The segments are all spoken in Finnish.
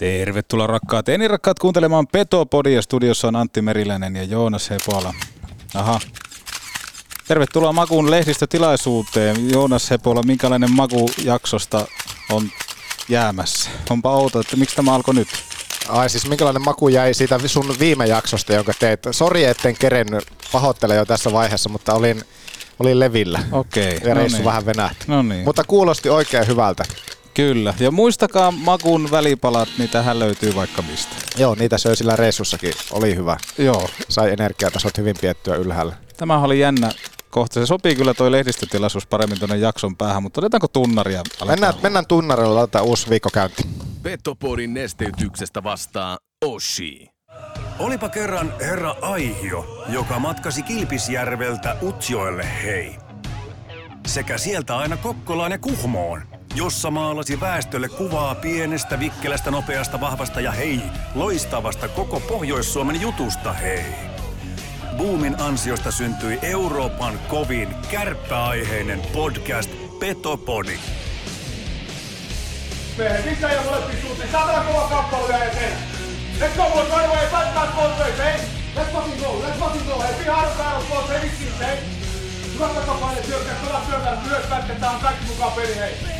Tervetuloa rakkaat eni rakkaat kuuntelemaan Petopodia. Studiossa on Antti Meriläinen ja Joonas Hepola. Aha. Tervetuloa Makuun lehdistötilaisuuteen. Joonas Hepola, minkälainen Maku jaksosta on jäämässä? Onpa outo, että miksi tämä alkoi nyt? Ai siis minkälainen maku jäi siitä sun viime jaksosta, jonka teit? Sori, etten kerennyt. Pahoittelen jo tässä vaiheessa, mutta olin, olin levillä. Okei. Ja no niin. vähän venähti. No niin. Mutta kuulosti oikein hyvältä. Kyllä. Ja muistakaa Makun välipalat, niin tähän löytyy vaikka mistä. Joo, niitä söi sillä reissussakin. Oli hyvä. Joo. Sai energiatasot hyvin piettyä ylhäällä. Tämä oli jännä kohta. Se sopii kyllä toi lehdistötilaisuus paremmin tuonne jakson päähän, mutta otetaanko tunnaria? Mennään, mennään tunnarilla, laitetaan uusi viikkokäynti. Petopodin nesteytyksestä vastaa Oshi. Olipa kerran herra Aihio, joka matkasi Kilpisjärveltä Utsjoelle hei. Sekä sieltä aina Kokkolaan ja Kuhmoon, jossa maalasi väestölle kuvaa pienestä, vikkelästä, nopeasta, vahvasta ja hei, loistavasta koko Pohjois-Suomen jutusta hei. Boomin ansiosta syntyi Euroopan kovin kärppäaiheinen podcast Petopodi. Missä ei ole molempiin suuntiin? Saatana kova kamppailu jäi eteen. Let's go, boys, right away. Back both ways, hey? Let's fucking go, let's fucking go. Hey, be hard on battle, boys, hey, vittiin, hey? Hyvät takapaine, syökkää, pelaa syökkää, myös pätketään kaikki mukaan peli, hei.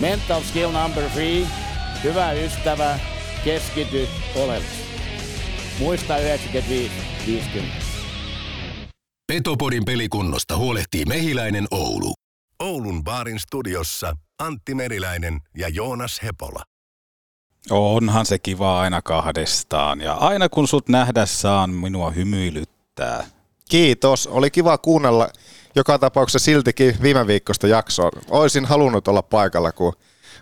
Mental skill number three. Hyvä ystävä, keskity oleellisesti. Muista 95-50. Petopodin pelikunnosta huolehtii Mehiläinen Oulu. Oulun baarin studiossa Antti Meriläinen ja Joonas Hepola. Onhan se kiva aina kahdestaan. Ja aina kun sut nähdä saan, minua hymyilyttää. Kiitos. Oli kiva kuunnella joka tapauksessa siltikin viime viikosta jaksoa. Oisin halunnut olla paikalla, kun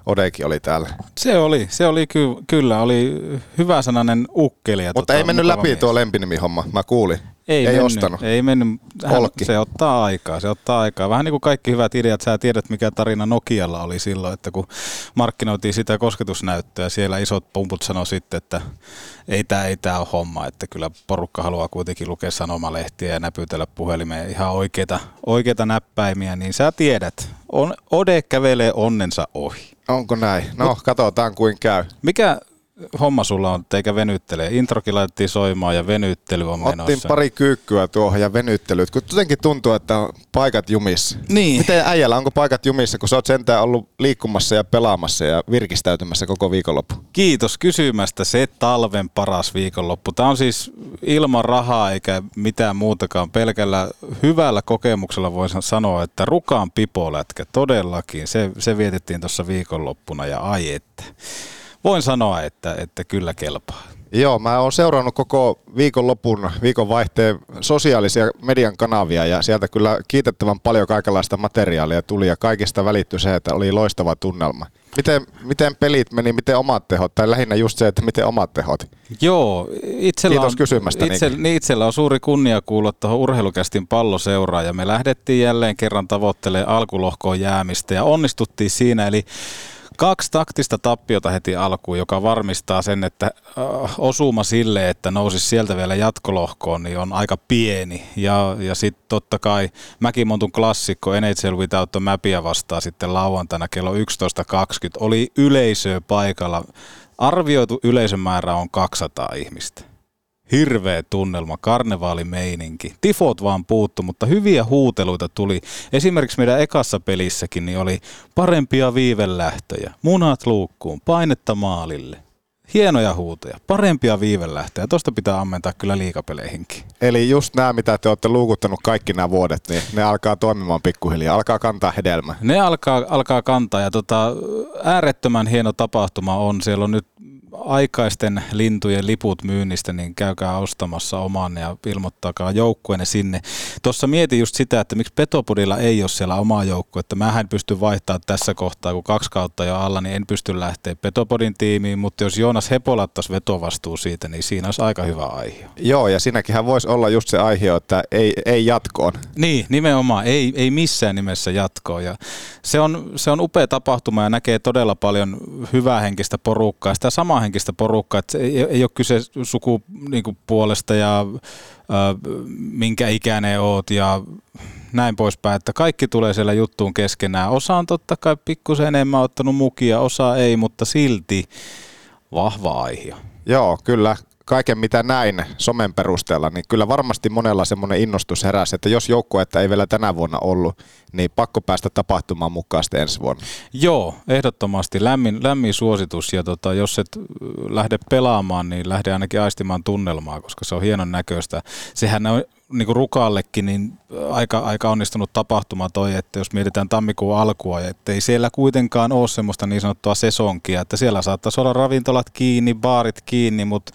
Odeki oli täällä. Se oli, se oli ky- kyllä, oli hyvä sananen ukkeli. Mutta tota, ei mennyt läpi mies. tuo lempinimihomma. Mä kuulin. Ei, ei mennyt, ostanut. Ei mennyt. Hän, Olkki. se ottaa aikaa, se ottaa aikaa. Vähän niin kuin kaikki hyvät ideat, sä tiedät mikä tarina Nokialla oli silloin, että kun markkinoitiin sitä kosketusnäyttöä, siellä isot pumput sanoi sitten, että ei tämä ei tää ole homma, että kyllä porukka haluaa kuitenkin lukea sanomalehtiä ja näpytellä puhelimeen ihan oikeita, oikeita näppäimiä, niin sä tiedät, on, Ode kävelee onnensa ohi. Onko näin? No, katsotaan kuin käy. Mikä homma sulla on, eikä venyttelee? Introkin laitettiin soimaan ja venyttely on Ottiin menossa. pari kyykkyä tuohon ja venyttelyt, kun jotenkin tuntuu, että on paikat jumissa. Niin. Miten äijällä, onko paikat jumissa, kun sä oot sentään ollut liikkumassa ja pelaamassa ja virkistäytymässä koko viikonloppu? Kiitos kysymästä. Se talven paras viikonloppu. Tämä on siis ilman rahaa eikä mitään muutakaan. Pelkällä hyvällä kokemuksella voisin sanoa, että rukaan pipolätkä todellakin. Se, se vietettiin tuossa viikonloppuna ja ai että. Voin sanoa, että, että kyllä kelpaa. Joo, mä oon seurannut koko viikonlopun, viikonvaihteen sosiaalisia median kanavia ja sieltä kyllä kiitettävän paljon kaikenlaista materiaalia tuli ja kaikista välittyi se, että oli loistava tunnelma. Miten, miten pelit meni, miten omat tehot, tai lähinnä just se, että miten omat tehot. Joo, itsellä Kiitos on, kysymästä, itse, niin itsellä on suuri kunnia kuulla tuohon urheilukästin palloseuraan ja me lähdettiin jälleen kerran tavoittelemaan alkulohkoon jäämistä ja onnistuttiin siinä, eli kaksi taktista tappiota heti alkuun, joka varmistaa sen, että äh, osuma sille, että nousisi sieltä vielä jatkolohkoon, niin on aika pieni. Ja, ja sitten totta kai Mäkimontun klassikko NHL Without the Mapia vastaa sitten lauantaina kello 11.20. Oli yleisöä paikalla. Arvioitu yleisömäärä on 200 ihmistä. Hirveä tunnelma, karnevaalimeininki. Tifot vaan puuttu, mutta hyviä huuteluita tuli. Esimerkiksi meidän ekassa pelissäkin niin oli parempia viivelähtöjä, munat luukkuun, painetta maalille. Hienoja huutoja, parempia viivelähtöjä. Tosta pitää ammentaa kyllä liikapeleihinkin. Eli just nämä, mitä te olette luukuttanut kaikki nämä vuodet, niin ne alkaa toimimaan pikkuhiljaa, alkaa kantaa hedelmää. Ne alkaa, alkaa kantaa ja tota, äärettömän hieno tapahtuma on. Siellä on nyt aikaisten lintujen liput myynnistä, niin käykää ostamassa oman ja ilmoittakaa joukkueenne sinne. Tuossa mietin just sitä, että miksi Petopodilla ei ole siellä omaa joukkue, että mä en pysty vaihtaa tässä kohtaa, kun kaksi kautta jo alla, niin en pysty lähteä Petopodin tiimiin, mutta jos Joonas Hepola ottaisi vetovastuu siitä, niin siinä olisi aika hyvä aihe. Joo, ja siinäkin voisi olla just se aihe, että ei, ei jatkoon. Niin, nimenomaan. Ei, ei missään nimessä jatkoa. Ja se, on, se on upea tapahtuma ja näkee todella paljon hyvää henkistä porukkaa. Sitä samaa henkistä porukkaa, että ei, ei ole kyse sukupuolesta ja äh, minkä ikäinen oot ja näin poispäin, että kaikki tulee siellä juttuun keskenään. Osa on totta kai pikkusen enemmän ottanut mukia, osa ei, mutta silti vahva aihe. Joo, kyllä kaiken mitä näin somen perusteella, niin kyllä varmasti monella semmoinen innostus heräsi, että jos joukkuetta ei vielä tänä vuonna ollut, niin pakko päästä tapahtumaan mukaan sitten ensi vuonna. Joo, ehdottomasti lämmin, lämmin suositus ja tota, jos et lähde pelaamaan, niin lähde ainakin aistimaan tunnelmaa, koska se on hienon näköistä. Sehän on niin kuin Rukallekin niin aika, aika onnistunut tapahtuma toi, että jos mietitään tammikuun alkua, että ei siellä kuitenkaan ole semmoista niin sanottua sesonkia, että siellä saattaisi olla ravintolat kiinni, baarit kiinni, mutta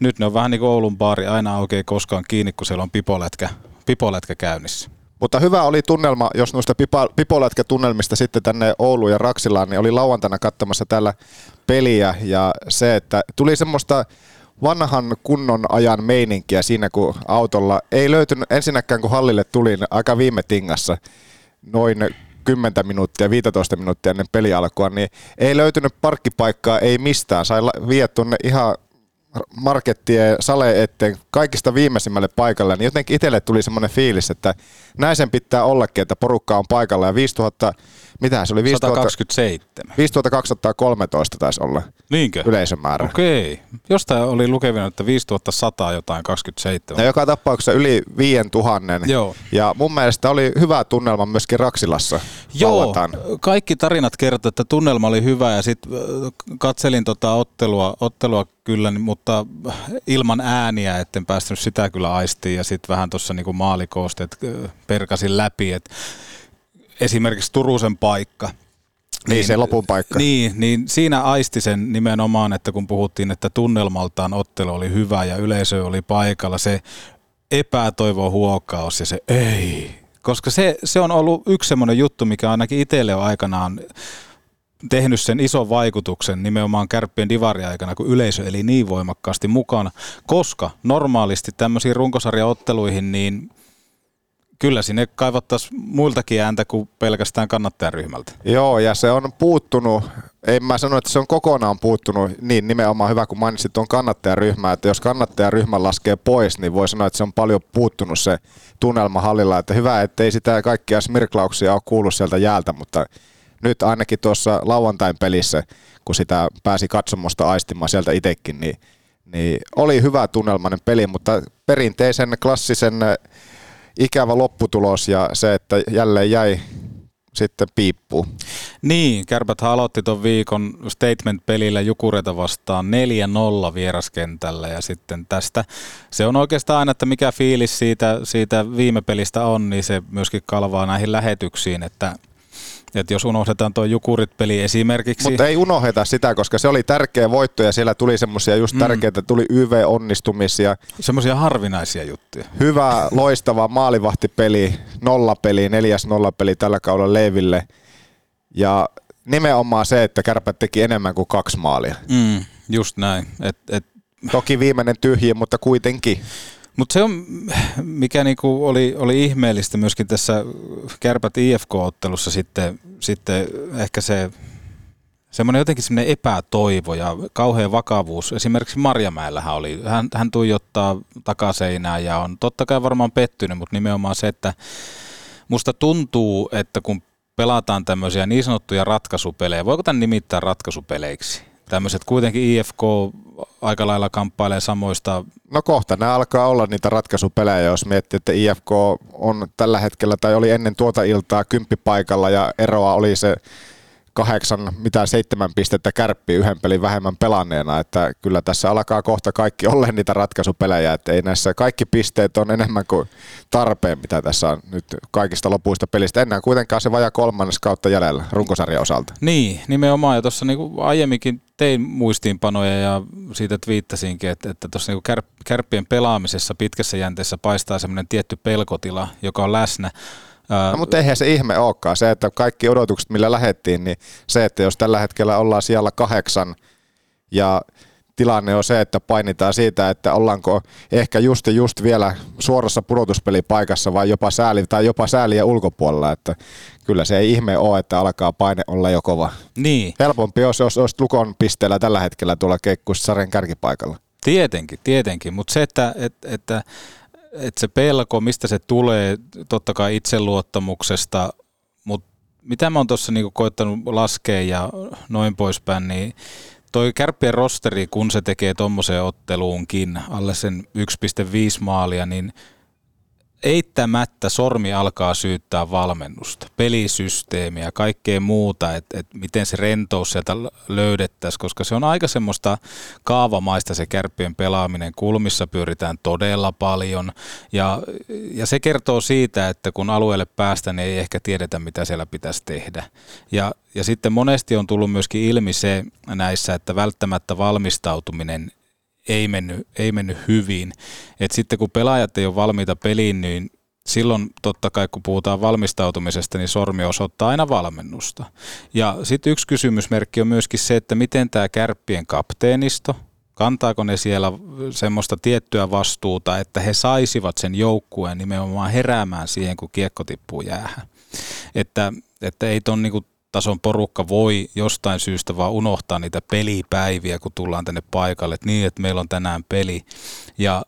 nyt ne on vähän niin kuin Oulun baari, aina aukeaa koskaan kiinni, kun siellä on pipoletkä, pipoletkä käynnissä. Mutta hyvä oli tunnelma, jos noista pipolätkä-tunnelmista sitten tänne Ouluun ja Raksilaan, niin oli lauantaina katsomassa täällä peliä ja se, että tuli semmoista vanhan kunnon ajan meininkiä siinä, kun autolla ei löytynyt ensinnäkään, kun hallille tuli aika viime tingassa noin 10 minuuttia, 15 minuuttia ennen peli alkua, niin ei löytynyt parkkipaikkaa, ei mistään. Sai viedä tuonne ihan markettien sale eteen kaikista viimeisimmälle paikalle, niin jotenkin itselle tuli semmoinen fiilis, että näin sen pitää ollakin, että porukka on paikalla ja 5000 mitä se oli? 127. 5213 taisi olla Niinkö? yleisömäärä. Okei. Jostain oli lukevina, että 5100 jotain 27. Ja joka tapauksessa yli 5000. Joo. Ja mun mielestä oli hyvä tunnelma myöskin Raksilassa. Joo, Lauantain. kaikki tarinat kertovat, että tunnelma oli hyvä ja sitten katselin tota ottelua, ottelua kyllä, niin- mutta ilman ääniä, etten päästänyt sitä kyllä aistiin ja sitten vähän tuossa niinku maalikoosteet perkasin läpi, että esimerkiksi Turusen paikka. Niin, se lopun paikka. Niin, niin siinä aisti sen nimenomaan, että kun puhuttiin, että tunnelmaltaan ottelu oli hyvä ja yleisö oli paikalla, se epätoivo huokaus ja se ei. Koska se, se on ollut yksi semmoinen juttu, mikä ainakin itselle on aikanaan tehnyt sen ison vaikutuksen nimenomaan kärppien divariaikana, kun yleisö eli niin voimakkaasti mukana. Koska normaalisti tämmöisiin runkosarjaotteluihin, niin kyllä sinne kaivattaisiin muiltakin ääntä kuin pelkästään kannattajaryhmältä. Joo, ja se on puuttunut, en mä sano, että se on kokonaan puuttunut, niin nimenomaan hyvä kun mainitsit tuon kannattajaryhmää, että jos kannattajaryhmä laskee pois, niin voi sanoa, että se on paljon puuttunut se tunnelma hallilla, että hyvä, ettei sitä kaikkia smirklauksia ole kuullut sieltä jäältä, mutta nyt ainakin tuossa lauantain pelissä, kun sitä pääsi katsomosta aistimaan sieltä itsekin, niin, niin oli hyvä tunnelmainen peli, mutta perinteisen klassisen ikävä lopputulos ja se, että jälleen jäi sitten piippuun. Niin, Kärpät aloitti tuon viikon statement-pelillä Jukureita vastaan 4-0 vieraskentällä ja sitten tästä se on oikeastaan aina, että mikä fiilis siitä, siitä viime pelistä on, niin se myöskin kalvaa näihin lähetyksiin, että että jos unohdetaan tuo Jukurit-peli esimerkiksi. Mutta ei unohdeta sitä, koska se oli tärkeä voitto ja siellä tuli semmoisia just tärkeitä, mm. tuli YV-onnistumisia. Semmoisia harvinaisia juttuja. Hyvä, loistava maalivahtipeli, nollapeli, neljäs nollapeli tällä kaudella Leeville. Ja nimenomaan se, että kärpät teki enemmän kuin kaksi maalia. Mm, just näin. Et, et... Toki viimeinen tyhjiä, mutta kuitenkin. Mutta se on, mikä niinku oli, oli ihmeellistä myöskin tässä Kärpät IFK-ottelussa sitten, sitten ehkä se semmoinen jotenkin semmoinen epätoivo ja kauhean vakavuus. Esimerkiksi Marjamäellähän oli, hän, hän tuijottaa takaseinää ja on totta kai varmaan pettynyt, mutta nimenomaan se, että musta tuntuu, että kun pelataan tämmöisiä niin sanottuja ratkaisupelejä, voiko tämän nimittää ratkaisupeleiksi? Tämmöiset kuitenkin IFK aika lailla kamppailee samoista. No kohta nämä alkaa olla niitä ratkaisupelejä, jos miettii, että IFK on tällä hetkellä tai oli ennen tuota iltaa kymppipaikalla ja eroa oli se kahdeksan, mitä seitsemän pistettä kärppi yhden pelin vähemmän pelanneena, että kyllä tässä alkaa kohta kaikki olla niitä ratkaisupelejä, että ei näissä kaikki pisteet on enemmän kuin tarpeen, mitä tässä on nyt kaikista lopuista pelistä. Enää kuitenkaan se vaja kolmannes kautta jäljellä runkosarjan osalta. Niin, nimenomaan, ja tuossa niin aiemminkin tein muistiinpanoja ja siitä twiittasinkin, että, että tuossa niin kär, kärppien pelaamisessa pitkässä jänteessä paistaa semmoinen tietty pelkotila, joka on läsnä. No, mutta eihän se ihme olekaan. Se, että kaikki odotukset, millä lähettiin, niin se, että jos tällä hetkellä ollaan siellä kahdeksan ja tilanne on se, että painitaan siitä, että ollaanko ehkä just just vielä suorassa pudotuspelipaikassa vai jopa sääli tai jopa sääliä ulkopuolella, että kyllä se ei ihme ole, että alkaa paine olla jo kova. Niin. Helpompi olisi, jos olisi Lukon pisteellä tällä hetkellä tuolla keikkuissa sarjan kärkipaikalla. Tietenkin, tietenkin, mutta se, että, että, että, että se pelko, mistä se tulee, totta kai itseluottamuksesta, mutta mitä mä oon tuossa niinku koittanut laskea ja noin poispäin, niin toi kärppien rosteri, kun se tekee tuommoiseen otteluunkin alle sen 1,5 maalia, niin eittämättä sormi alkaa syyttää valmennusta, pelisysteemiä, kaikkea muuta, että et miten se rentous sieltä löydettäisiin, koska se on aika semmoista kaavamaista se kärppien pelaaminen, kulmissa pyöritään todella paljon. Ja, ja se kertoo siitä, että kun alueelle päästään, niin ei ehkä tiedetä, mitä siellä pitäisi tehdä. Ja, ja sitten monesti on tullut myöskin ilmi se näissä, että välttämättä valmistautuminen ei mennyt, ei mennyt hyvin. Et sitten kun pelaajat ei ole valmiita peliin, niin silloin totta kai kun puhutaan valmistautumisesta, niin sormi osoittaa aina valmennusta. Ja sitten yksi kysymysmerkki on myöskin se, että miten tämä kärppien kapteenisto, kantaako ne siellä semmoista tiettyä vastuuta, että he saisivat sen joukkueen nimenomaan heräämään siihen, kun kiekko tippuu jäähän. Että, että ei ton niinku tason porukka voi jostain syystä vaan unohtaa niitä pelipäiviä, kun tullaan tänne paikalle, että niin, että meillä on tänään peli. Ja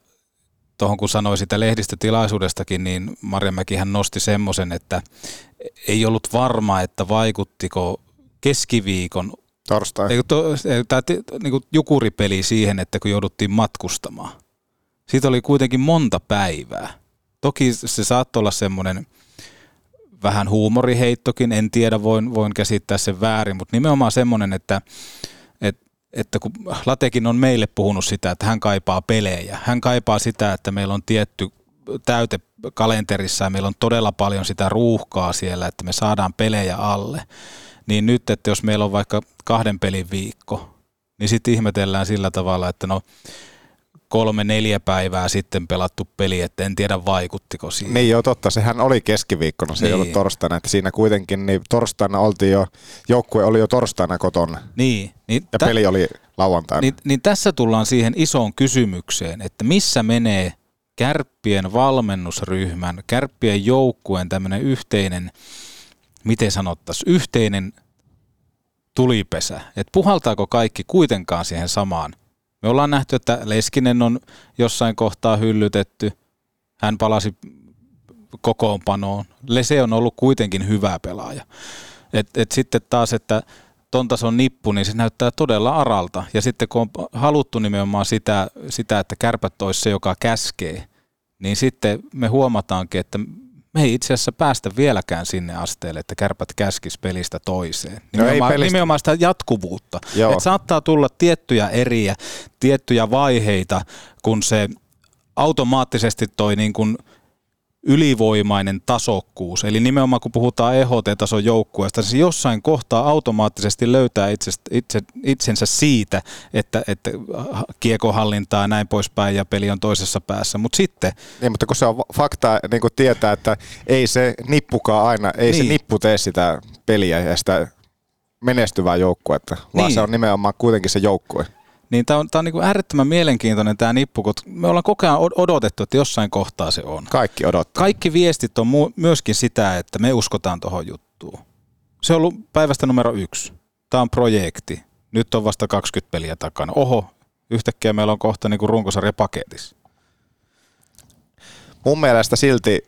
tuohon kun sanoi sitä lehdistötilaisuudestakin, niin Mäkihän nosti semmoisen, että ei ollut varma, että vaikuttiko keskiviikon Torstai. Ei, to, tämä niin jukuripeli siihen, että kun jouduttiin matkustamaan. Siitä oli kuitenkin monta päivää. Toki se saattoi olla semmoinen vähän huumoriheittokin, en tiedä, voin, voin käsittää sen väärin, mutta nimenomaan semmoinen, että, että, että kun Latekin on meille puhunut sitä, että hän kaipaa pelejä, hän kaipaa sitä, että meillä on tietty täyte kalenterissa ja meillä on todella paljon sitä ruuhkaa siellä, että me saadaan pelejä alle, niin nyt, että jos meillä on vaikka kahden pelin viikko, niin sitten ihmetellään sillä tavalla, että no kolme, neljä päivää sitten pelattu peli, että en tiedä vaikuttiko siihen. Niin joo, totta. Sehän oli keskiviikkona, se niin. ei ollut niin. torstaina. Että siinä kuitenkin niin torstaina oltiin jo, joukkue oli jo torstaina kotona. Niin. niin ja t- peli oli lauantaina. Niin, niin tässä tullaan siihen isoon kysymykseen, että missä menee kärppien valmennusryhmän, kärppien joukkueen tämmöinen yhteinen, miten sanottaisiin, yhteinen tulipesä. Että puhaltaako kaikki kuitenkaan siihen samaan me ollaan nähty, että Leskinen on jossain kohtaa hyllytetty. Hän palasi kokoonpanoon. Lese on ollut kuitenkin hyvä pelaaja. Et, et sitten taas, että ton tason nippu, niin se näyttää todella aralta. Ja sitten kun on haluttu nimenomaan sitä, sitä että kärpät olisi se, joka käskee, niin sitten me huomataankin, että me ei itse asiassa päästä vieläkään sinne asteelle, että kärpät käskis pelistä toiseen. Nimenomaan, no ei pelistä. nimenomaan sitä jatkuvuutta. Että saattaa tulla tiettyjä eriä, tiettyjä vaiheita, kun se automaattisesti toi niin kuin – ylivoimainen tasokkuus. Eli nimenomaan kun puhutaan EHT-tason joukkueesta, se jossain kohtaa automaattisesti löytää itse, itse, itsensä siitä, että, että kiekohallintaa ja näin poispäin ja peli on toisessa päässä. Mutta sitten... Niin, mutta kun se on fakta niin kun tietää, että ei se nippukaan aina, ei niin. se nippu tee sitä peliä ja sitä menestyvää joukkuetta, vaan niin. se on nimenomaan kuitenkin se joukkue. Niin tämä on, tää on niinku äärettömän mielenkiintoinen tämä nippu, kun me ollaan koko ajan odotettu, että jossain kohtaa se on. Kaikki odottaa. Kaikki viestit on mu- myöskin sitä, että me uskotaan tuohon juttuun. Se on ollut päivästä numero yksi. Tämä on projekti. Nyt on vasta 20 peliä takana. Oho, yhtäkkiä meillä on kohta niinku runkosarja paketissa. Mun mielestä silti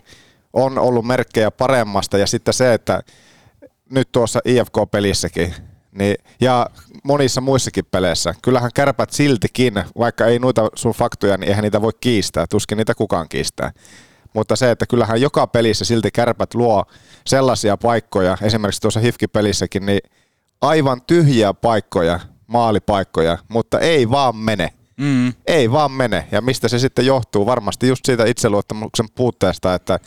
on ollut merkkejä paremmasta ja sitten se, että nyt tuossa IFK-pelissäkin niin, ja monissa muissakin peleissä. Kyllähän kärpät siltikin, vaikka ei noita sun faktoja, niin eihän niitä voi kiistää. Tuskin niitä kukaan kiistää. Mutta se, että kyllähän joka pelissä silti kärpät luo sellaisia paikkoja, esimerkiksi tuossa Hifki-pelissäkin, niin aivan tyhjiä paikkoja, maalipaikkoja, mutta ei vaan mene. Mm. Ei vaan mene. Ja mistä se sitten johtuu? Varmasti just siitä itseluottamuksen puutteesta, että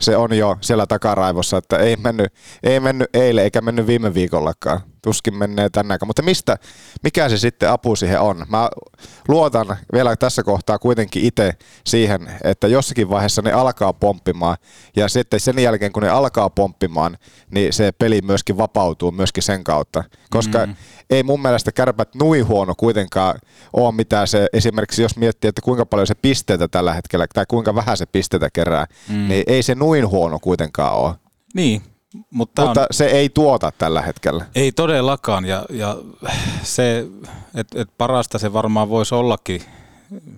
se on jo siellä takaraivossa, että ei mennyt, ei mennyt eilen eikä mennyt viime viikollakaan. Tuskin menee tänne Mutta mistä, mikä se sitten apu siihen on? Mä luotan vielä tässä kohtaa kuitenkin itse siihen, että jossakin vaiheessa ne alkaa pomppimaan ja sitten sen jälkeen kun ne alkaa pomppimaan, niin se peli myöskin vapautuu myöskin sen kautta. Koska mm. ei mun mielestä kärpät nui huono kuitenkaan ole mitään se, esimerkiksi jos miettii, että kuinka paljon se pisteitä tällä hetkellä tai kuinka vähän se pisteitä kerää, mm. niin ei se nuin huono kuitenkaan ole. Niin, mutta, mutta on, se ei tuota tällä hetkellä. Ei todellakaan, ja, ja se, että et parasta se varmaan voisi ollakin,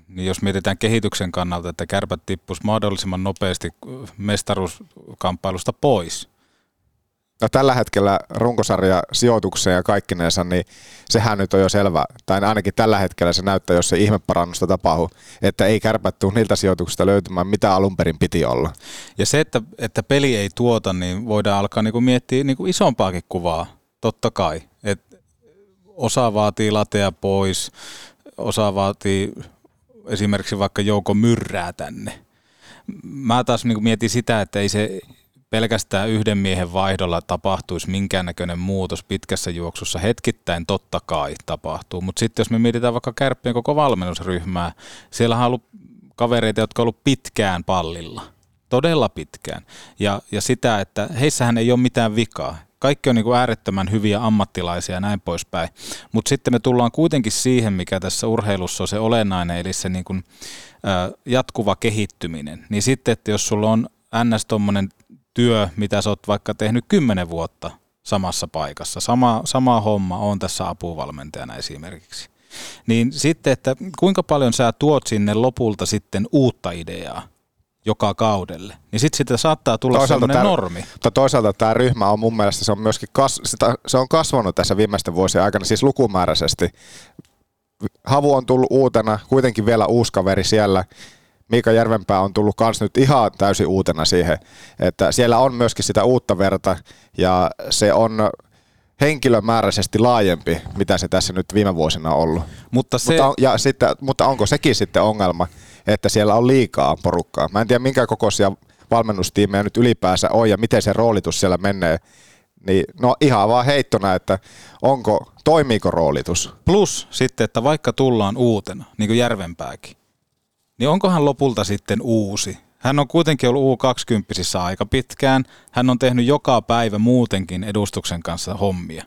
niin jos mietitään kehityksen kannalta, että kärpät tippuisi mahdollisimman nopeasti mestaruuskamppailusta pois – No tällä hetkellä runkosarja sijoitukseen ja kaikkineensa, niin sehän nyt on jo selvä. Tai ainakin tällä hetkellä se näyttää, jos se ihmeparannusta tapahtuu, että ei kärpätty niiltä sijoituksista löytymään, mitä alun perin piti olla. Ja se, että, että peli ei tuota, niin voidaan alkaa niin kuin miettiä niin kuin isompaakin kuvaa, totta kai. Et osa vaatii latea pois, osa vaatii esimerkiksi vaikka jouko myrrää tänne. Mä taas niin mietin sitä, että ei se pelkästään yhden miehen vaihdolla tapahtuisi minkäännäköinen muutos pitkässä juoksussa. Hetkittäin totta kai tapahtuu, mutta sitten jos me mietitään vaikka kärppien koko valmennusryhmää, siellä on ollut kavereita, jotka on ollut pitkään pallilla. Todella pitkään. Ja, ja sitä, että heissähän ei ole mitään vikaa. Kaikki on niin kuin äärettömän hyviä ammattilaisia ja näin poispäin. Mutta sitten me tullaan kuitenkin siihen, mikä tässä urheilussa on se olennainen, eli se niin kuin, ä, jatkuva kehittyminen. Niin sitten, että jos sulla on ns työ, mitä sä oot vaikka tehnyt kymmenen vuotta samassa paikassa. Sama, sama homma on tässä apuvalmentajana esimerkiksi. Niin sitten, että kuinka paljon sä tuot sinne lopulta sitten uutta ideaa joka kaudelle, niin sitten sitä saattaa tulla toisaalta sellainen tämä, normi. Mutta toisaalta tämä ryhmä on mun mielestä, se on myöskin kas, sitä, se on kasvanut tässä viimeisten vuosien aikana, siis lukumääräisesti. Havu on tullut uutena, kuitenkin vielä uusi kaveri siellä, Miika Järvenpää on tullut kans nyt ihan täysin uutena siihen, että siellä on myöskin sitä uutta verta ja se on henkilömääräisesti laajempi, mitä se tässä nyt viime vuosina on ollut. Mutta, se... mutta, on, ja sitten, mutta onko sekin sitten ongelma, että siellä on liikaa porukkaa? Mä en tiedä minkä kokoisia valmennustiimejä nyt ylipäänsä on ja miten se roolitus siellä menee. Niin, no ihan vaan heittona, että onko, toimiiko roolitus? Plus sitten, että vaikka tullaan uutena, niin kuin Järvenpääkin, niin onkohan lopulta sitten uusi? Hän on kuitenkin ollut U20 aika pitkään. Hän on tehnyt joka päivä muutenkin edustuksen kanssa hommia.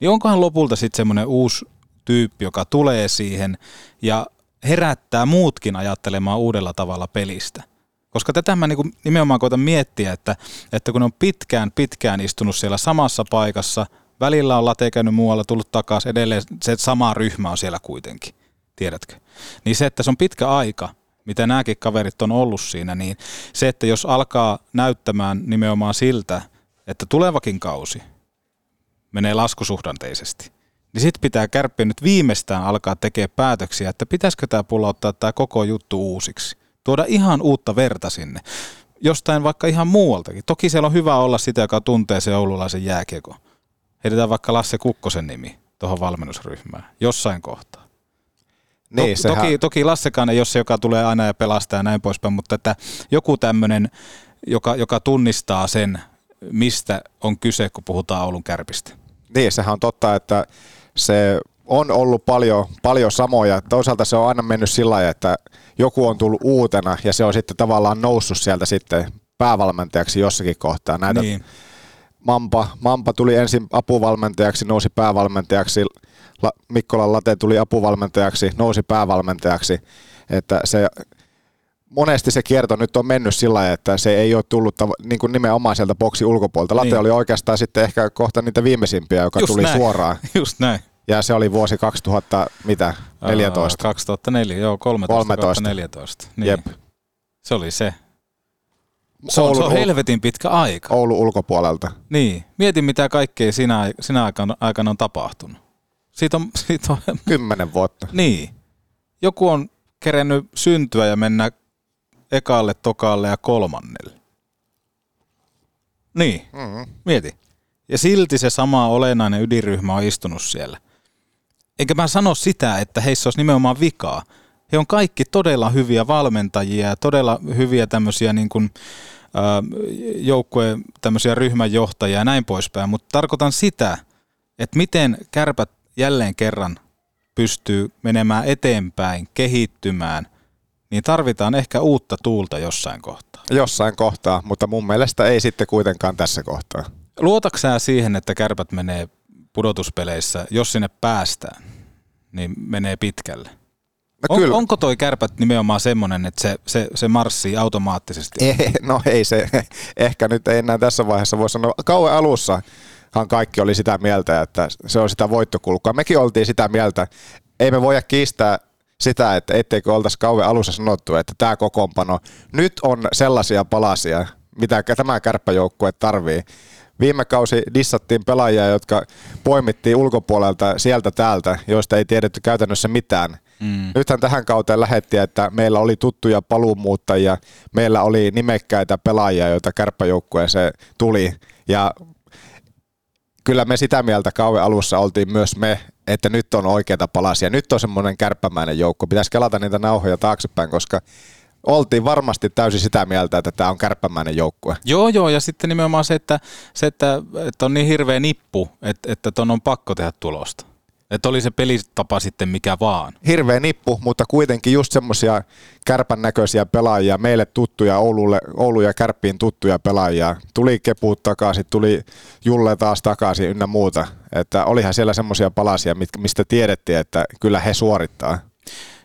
Niin onkohan lopulta sitten semmoinen uusi tyyppi, joka tulee siihen ja herättää muutkin ajattelemaan uudella tavalla pelistä. Koska tätä mä niinku nimenomaan koitan miettiä, että, että kun on pitkään, pitkään istunut siellä samassa paikassa, välillä on late käynyt muualla, tullut takaisin, edelleen se sama ryhmä on siellä kuitenkin tiedätkö? Niin se, että se on pitkä aika, mitä nämäkin kaverit on ollut siinä, niin se, että jos alkaa näyttämään nimenomaan siltä, että tulevakin kausi menee laskusuhdanteisesti, niin sitten pitää kärppiä nyt viimeistään alkaa tekemään päätöksiä, että pitäisikö tämä pullauttaa tämä koko juttu uusiksi. Tuoda ihan uutta verta sinne. Jostain vaikka ihan muualtakin. Toki siellä on hyvä olla sitä, joka tuntee se oululaisen jääkiekon. Heitetään vaikka Lasse Kukkosen nimi tuohon valmennusryhmään jossain kohtaa. Niin, to, sehän... toki, toki Lassekaan ei ole se, joka tulee aina ja pelastaa ja näin poispäin, mutta että joku tämmöinen, joka, joka tunnistaa sen, mistä on kyse, kun puhutaan Oulun kärpistä. Niin, sehän on totta, että se on ollut paljon, paljon samoja. Toisaalta se on aina mennyt sillä lailla, että joku on tullut uutena ja se on sitten tavallaan noussut sieltä sitten päävalmentajaksi jossakin kohtaa. Näitä niin. Mampa, Mampa tuli ensin apuvalmentajaksi, nousi päävalmentajaksi, Mikkolan Late tuli apuvalmentajaksi, nousi päävalmentajaksi, että se monesti se kierto nyt on mennyt sillä lailla, että se ei ole tullut niin kuin nimenomaan sieltä boksi ulkopuolelta. Late niin. oli oikeastaan sitten ehkä kohta niitä viimeisimpiä, joka Just tuli näin. suoraan. Just näin. Ja se oli vuosi 2000, mitä, 14? 2004, joo, 13, 13. 14. Niin. Jep. Se oli se. Se on, Oulu, se on helvetin pitkä aika. Oulu ulkopuolelta. Niin. Mietin, mitä kaikkea sinä, sinä aikana, aikana on tapahtunut. Siitä on, siitä on... Kymmenen vuotta. Niin. Joku on kerennyt syntyä ja mennä ekalle, tokalle ja kolmannelle. Niin, mm-hmm. mieti. Ja silti se sama olennainen ydinryhmä on istunut siellä. Enkä mä sano sitä, että heissä olisi nimenomaan vikaa. He on kaikki todella hyviä valmentajia ja todella hyviä tämmöisiä niin kuin, joukkueen tämmöisiä ryhmänjohtajia ja näin poispäin, mutta tarkoitan sitä, että miten kärpät jälleen kerran pystyy menemään eteenpäin, kehittymään, niin tarvitaan ehkä uutta tuulta jossain kohtaa. Jossain kohtaa, mutta mun mielestä ei sitten kuitenkaan tässä kohtaa. Luotaksää siihen, että kärpät menee pudotuspeleissä, jos sinne päästään, niin menee pitkälle? No On, kyllä. onko toi kärpät nimenomaan semmoinen, että se, se, se marssii automaattisesti? Ei, no ei se, ehkä nyt ei enää tässä vaiheessa voi sanoa. Kauan alussahan kaikki oli sitä mieltä, että se on sitä voittokulkua. Mekin oltiin sitä mieltä. Ei me voida kiistää sitä, että etteikö oltaisi kauan alussa sanottu, että tämä kokoonpano nyt on sellaisia palasia, mitä tämä kärppäjoukkue tarvii. Viime kausi dissattiin pelaajia, jotka poimittiin ulkopuolelta sieltä täältä, joista ei tiedetty käytännössä mitään. Mm. Nythän tähän kauteen lähettiin, että meillä oli tuttuja paluumuuttajia, meillä oli nimekkäitä pelaajia, joita kärppäjoukkueeseen tuli. Ja kyllä me sitä mieltä kauan alussa oltiin myös me, että nyt on oikeita palasia. Nyt on semmoinen kärppämäinen joukko. Pitäisi kelata niitä nauhoja taaksepäin, koska oltiin varmasti täysin sitä mieltä, että tämä on kärppämäinen joukkue. Joo, joo, ja sitten nimenomaan se, että, se, että, että on niin hirveä nippu, että, että ton on pakko tehdä tulosta. Että oli se pelitapa sitten mikä vaan. Hirveä nippu, mutta kuitenkin just semmoisia kärpän näköisiä pelaajia, meille tuttuja, Oululle, Oulu ja Kärppiin tuttuja pelaajia. Tuli Kepuut takaisin, tuli Julle taas takaisin ynnä muuta. Että olihan siellä semmoisia palasia, mistä tiedettiin, että kyllä he suorittaa.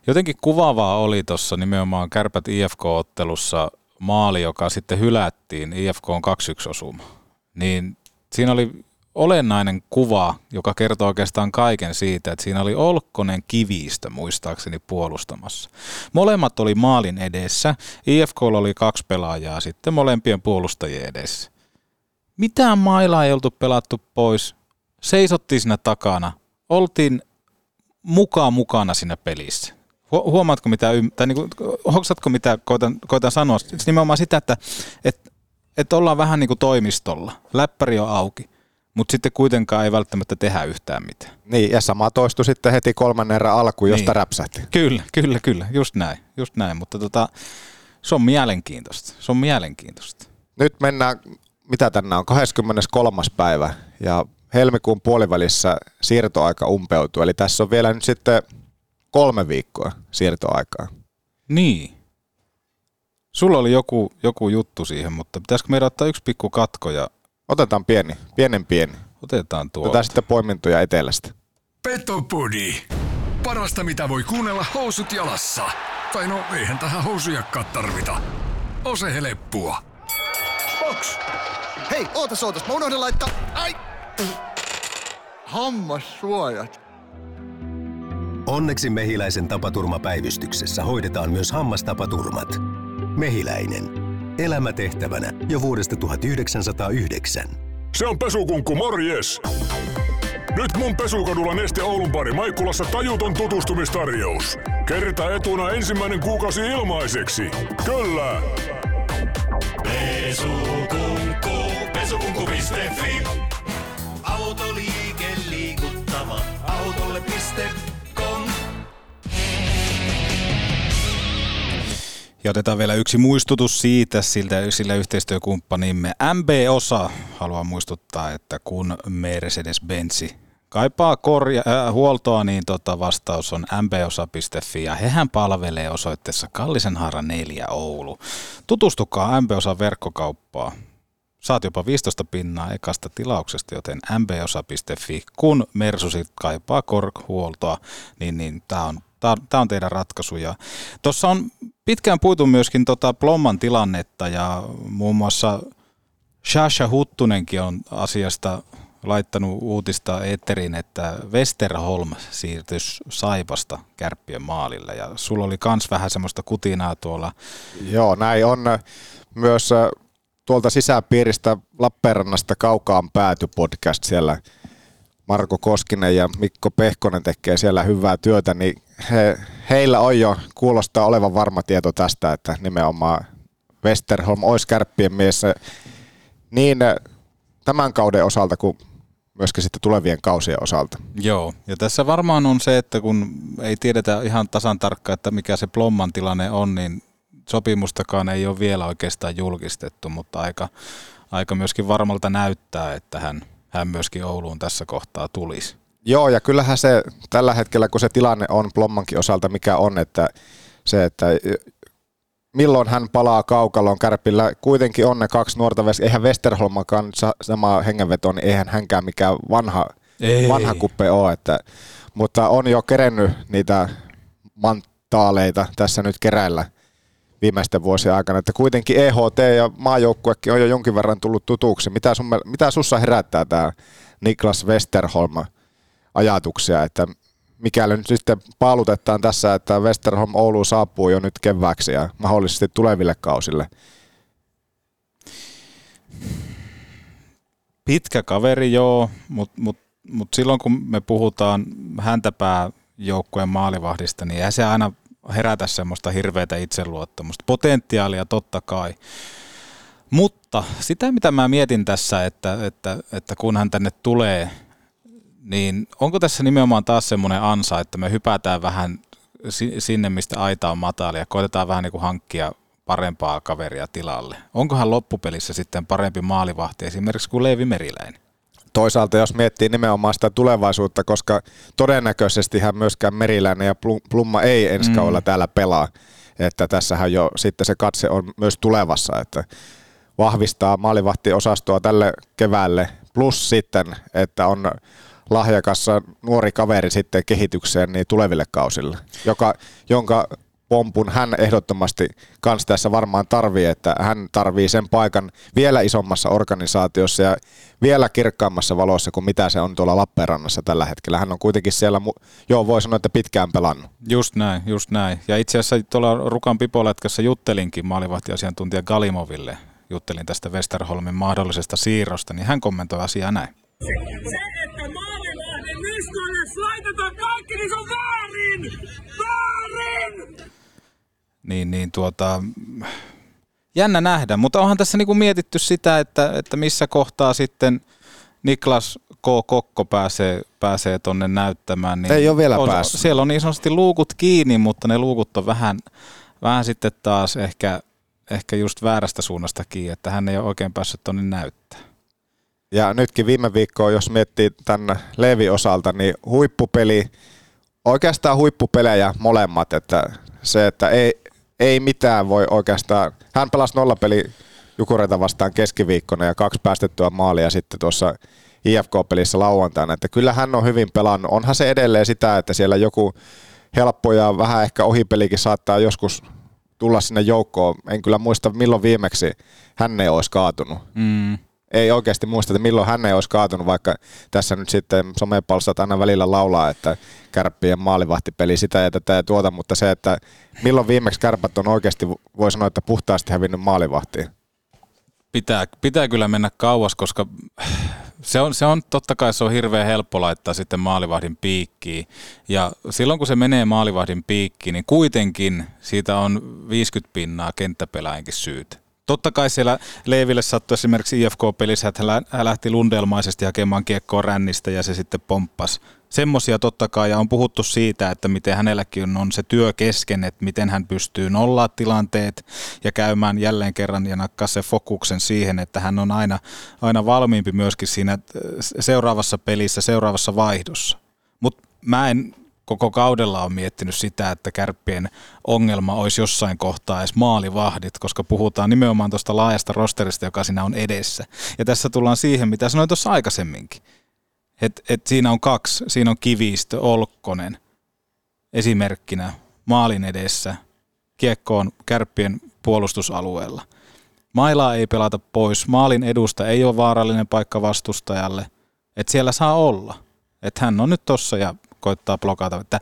Jotenkin kuvaavaa oli tuossa nimenomaan Kärpät IFK-ottelussa maali, joka sitten hylättiin, IFK on 2-1 osuma. Niin siinä oli olennainen kuva, joka kertoo oikeastaan kaiken siitä, että siinä oli Olkkonen kivistä muistaakseni puolustamassa. Molemmat oli maalin edessä, IFK oli kaksi pelaajaa sitten molempien puolustajien edessä. Mitään mailaa ei oltu pelattu pois, seisottiin siinä takana, oltiin mukaan mukana siinä pelissä. Huomaatko mitä, tai niin kuin, hoksatko mitä koitan, koitan sanoa? Siis nimenomaan sitä, että, että, että ollaan vähän niin kuin toimistolla. Läppäri on auki mutta sitten kuitenkaan ei välttämättä tehdä yhtään mitään. Niin, ja sama toistui sitten heti kolmannen erän alku, josta niin. räpsähti. Kyllä, kyllä, kyllä, just näin, just näin, mutta tota, se on mielenkiintoista, se on mielenkiintoista. Nyt mennään, mitä tänään on, 23. päivä, ja helmikuun puolivälissä siirtoaika umpeutuu, eli tässä on vielä nyt sitten kolme viikkoa siirtoaikaa. Niin. Sulla oli joku, joku juttu siihen, mutta pitäisikö meidän ottaa yksi pikku katko ja Otetaan pieni, pienen pieni. Otetaan tuo. Otetaan sitten poimintoja etelästä. Petopodi. Parasta mitä voi kuunnella housut jalassa. Tai no eihän tähän housujakkaan tarvita. Ose heleppua. Box. Hei, ootas ootas, mä unohdin laittaa... Ai! Hammassuojat. Onneksi Mehiläisen tapaturmapäivystyksessä hoidetaan myös hammastapaturmat. Mehiläinen. Elämätehtävänä jo vuodesta 1909. Se on pesukunkku, morjes! Nyt mun pesukadulla Neste Oulun pari Maikkulassa tajuton tutustumistarjous. Kerta etuna ensimmäinen kuukausi ilmaiseksi. Kyllä! Pesukunkku, pesukunkku.fi. Ja otetaan vielä yksi muistutus siitä, siltä, sillä yhteistyökumppanimme MB-osa haluaa muistuttaa, että kun Mercedes-Benzi kaipaa korja, äh, huoltoa, niin tota vastaus on mbosa.fi ja hehän palvelee osoitteessa Kallisenhaara 4 Oulu. Tutustukaa MB-osan verkkokauppaa. Saat jopa 15 pinnaa ekasta tilauksesta, joten mbosa.fi. Kun Mersusit kaipaa korkhuoltoa, niin, niin tämä on Tämä on teidän ratkaisu. Tuossa on pitkään puitu myöskin tota Plomman tilannetta ja muun muassa Shasha Huttunenkin on asiasta laittanut uutista eetteriin, että Westerholm siirtyisi Saipasta kärppien maalille. Ja sulla oli kans vähän semmoista kutinaa tuolla. Joo, näin on. Myös tuolta sisäpiiristä Lappeenrannasta kaukaan pääty podcast siellä. Marko Koskinen ja Mikko Pehkonen tekee siellä hyvää työtä, niin he, heillä on jo, kuulostaa olevan varma tieto tästä, että nimenomaan Westerholm olisi kärppien mies niin tämän kauden osalta kuin myöskin sitten tulevien kausien osalta. Joo, ja tässä varmaan on se, että kun ei tiedetä ihan tasan tarkkaan, että mikä se Plomman tilanne on, niin sopimustakaan ei ole vielä oikeastaan julkistettu, mutta aika, aika myöskin varmalta näyttää, että hän, hän myöskin Ouluun tässä kohtaa tulisi. Joo, ja kyllähän se tällä hetkellä, kun se tilanne on Plommankin osalta, mikä on, että se, että milloin hän palaa kaukaloon kärpillä. Kuitenkin on ne kaksi nuorta, eihän Westerholmakaan sama hengenveto, niin eihän hänkään mikään vanha, Ei. vanha kuppe ole. Että, mutta on jo kerennyt niitä mantaaleita tässä nyt keräillä viimeisten vuosien aikana. Että kuitenkin EHT ja maajoukkuekin on jo jonkin verran tullut tutuksi. Mitä, sun, mitä sussa herättää tämä Niklas Westerholm ajatuksia, että mikäli nyt sitten paalutetaan tässä, että Westerholm Oulu saapuu jo nyt kevääksi ja mahdollisesti tuleville kausille? Pitkä kaveri joo, mutta mut, mut silloin kun me puhutaan häntäpää joukkueen maalivahdista, niin ei se aina herätä semmoista hirveätä itseluottamusta. Potentiaalia totta kai. Mutta sitä, mitä mä mietin tässä, että, että, että kun hän tänne tulee, niin onko tässä nimenomaan taas semmoinen ansa, että me hypätään vähän sinne, mistä aita on matali ja koitetaan vähän niin kuin hankkia parempaa kaveria tilalle. Onkohan loppupelissä sitten parempi maalivahti esimerkiksi kuin Leevi Meriläinen? Toisaalta jos miettii nimenomaan sitä tulevaisuutta, koska todennäköisesti hän myöskään Meriläinen ja Plumma ei ensi mm. täällä pelaa. Että tässähän jo sitten se katse on myös tulevassa, että vahvistaa maalivahtiosastoa tälle keväälle, plus sitten, että on lahjakas nuori kaveri sitten kehitykseen niin tuleville kausille, joka, jonka pompun hän ehdottomasti kans tässä varmaan tarvii, että hän tarvii sen paikan vielä isommassa organisaatiossa ja vielä kirkkaammassa valossa kuin mitä se on tuolla Lappeenrannassa tällä hetkellä. Hän on kuitenkin siellä, joo voi sanoa, että pitkään pelannut. Just näin, just näin. Ja itse asiassa tuolla Rukan pipoletkassa juttelinkin maalivahtiasiantuntija Galimoville, juttelin tästä Westerholmin mahdollisesta siirrosta, niin hän kommentoi asiaa näin. Se, että niskoille laitetaan kaikki, niin se on väärin! Väärin! niin, niin tuota, jännä nähdä, mutta onhan tässä niinku mietitty sitä, että, että missä kohtaa sitten Niklas K. Kokko pääsee, pääsee tonne näyttämään. Niin Ei ole vielä on, päässyt. Siellä on niin sanotusti luukut kiinni, mutta ne luukut on vähän, vähän sitten taas ehkä, ehkä just väärästä suunnasta kiinni, että hän ei ole oikein päässyt tonne näyttää. Ja nytkin viime viikkoa, jos miettii tämän Levi osalta, niin huippupeli, oikeastaan huippupelejä molemmat, että se, että ei, ei mitään voi oikeastaan. Hän pelasi nollapeli Jukureita vastaan keskiviikkona ja kaksi päästettyä maalia sitten tuossa IFK-pelissä lauantaina. Että kyllä hän on hyvin pelannut. Onhan se edelleen sitä, että siellä joku helppo ja vähän ehkä ohipelikin saattaa joskus tulla sinne joukkoon. En kyllä muista milloin viimeksi hän ei olisi kaatunut. Mm ei oikeasti muista, että milloin hän ei olisi kaatunut, vaikka tässä nyt sitten somepalstat aina välillä laulaa, että kärppien maalivahtipeli sitä ja tätä ja tuota, mutta se, että milloin viimeksi kärpät on oikeasti, voi sanoa, että puhtaasti hävinnyt maalivahtiin. Pitää, pitää kyllä mennä kauas, koska se on, se on totta kai se on hirveän helppo laittaa sitten maalivahdin piikkiin. Ja silloin kun se menee maalivahdin piikkiin, niin kuitenkin siitä on 50 pinnaa kenttäpeläinkin syytä. Totta kai siellä Leeville sattui esimerkiksi IFK-pelissä, että hän lähti lundelmaisesti hakemaan kiekkoa rännistä ja se sitten pomppasi. Semmoisia totta kai, ja on puhuttu siitä, että miten hänelläkin on se työ kesken, että miten hän pystyy nollaa tilanteet ja käymään jälleen kerran ja nakkaa se fokuksen siihen, että hän on aina, aina valmiimpi myöskin siinä seuraavassa pelissä, seuraavassa vaihdossa. Mutta mä en koko kaudella on miettinyt sitä, että kärppien ongelma olisi jossain kohtaa edes maalivahdit, koska puhutaan nimenomaan tuosta laajasta rosterista, joka siinä on edessä. Ja tässä tullaan siihen, mitä sanoin tuossa aikaisemminkin. Et, et siinä on kaksi, siinä on Kivistö, Olkkonen esimerkkinä maalin edessä, kiekko on kärppien puolustusalueella. Mailaa ei pelata pois, maalin edusta ei ole vaarallinen paikka vastustajalle, että siellä saa olla. Että hän on nyt tossa ja koittaa blokata. Että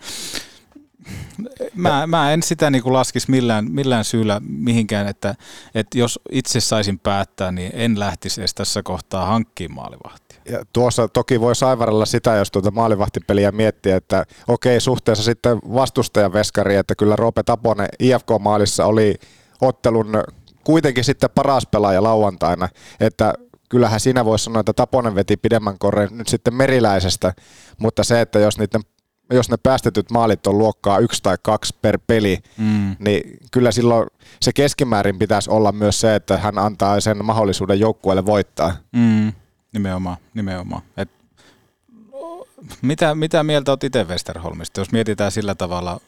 mä, mä en sitä niin kuin laskisi millään, millään syyllä mihinkään, että, että jos itse saisin päättää, niin en lähtisi edes tässä kohtaa hankkimaan maalivahtia. Ja tuossa toki voi saivarella sitä, jos tuota maalivahtipeliä miettiä, että okei, suhteessa sitten vastustajan veskari, että kyllä Roope Taponen IFK-maalissa oli ottelun kuitenkin sitten paras pelaaja lauantaina, että kyllähän siinä voisi sanoa, että Taponen veti pidemmän korren nyt sitten meriläisestä, mutta se, että jos, niiden, jos ne päästetyt maalit on luokkaa yksi tai kaksi per peli, mm. niin kyllä silloin se keskimäärin pitäisi olla myös se, että hän antaa sen mahdollisuuden joukkueelle voittaa. Mm. Nimenomaan, nimenomaan. Et, mitä, mitä mieltä olet itse Westerholmista, jos mietitään sillä tavalla,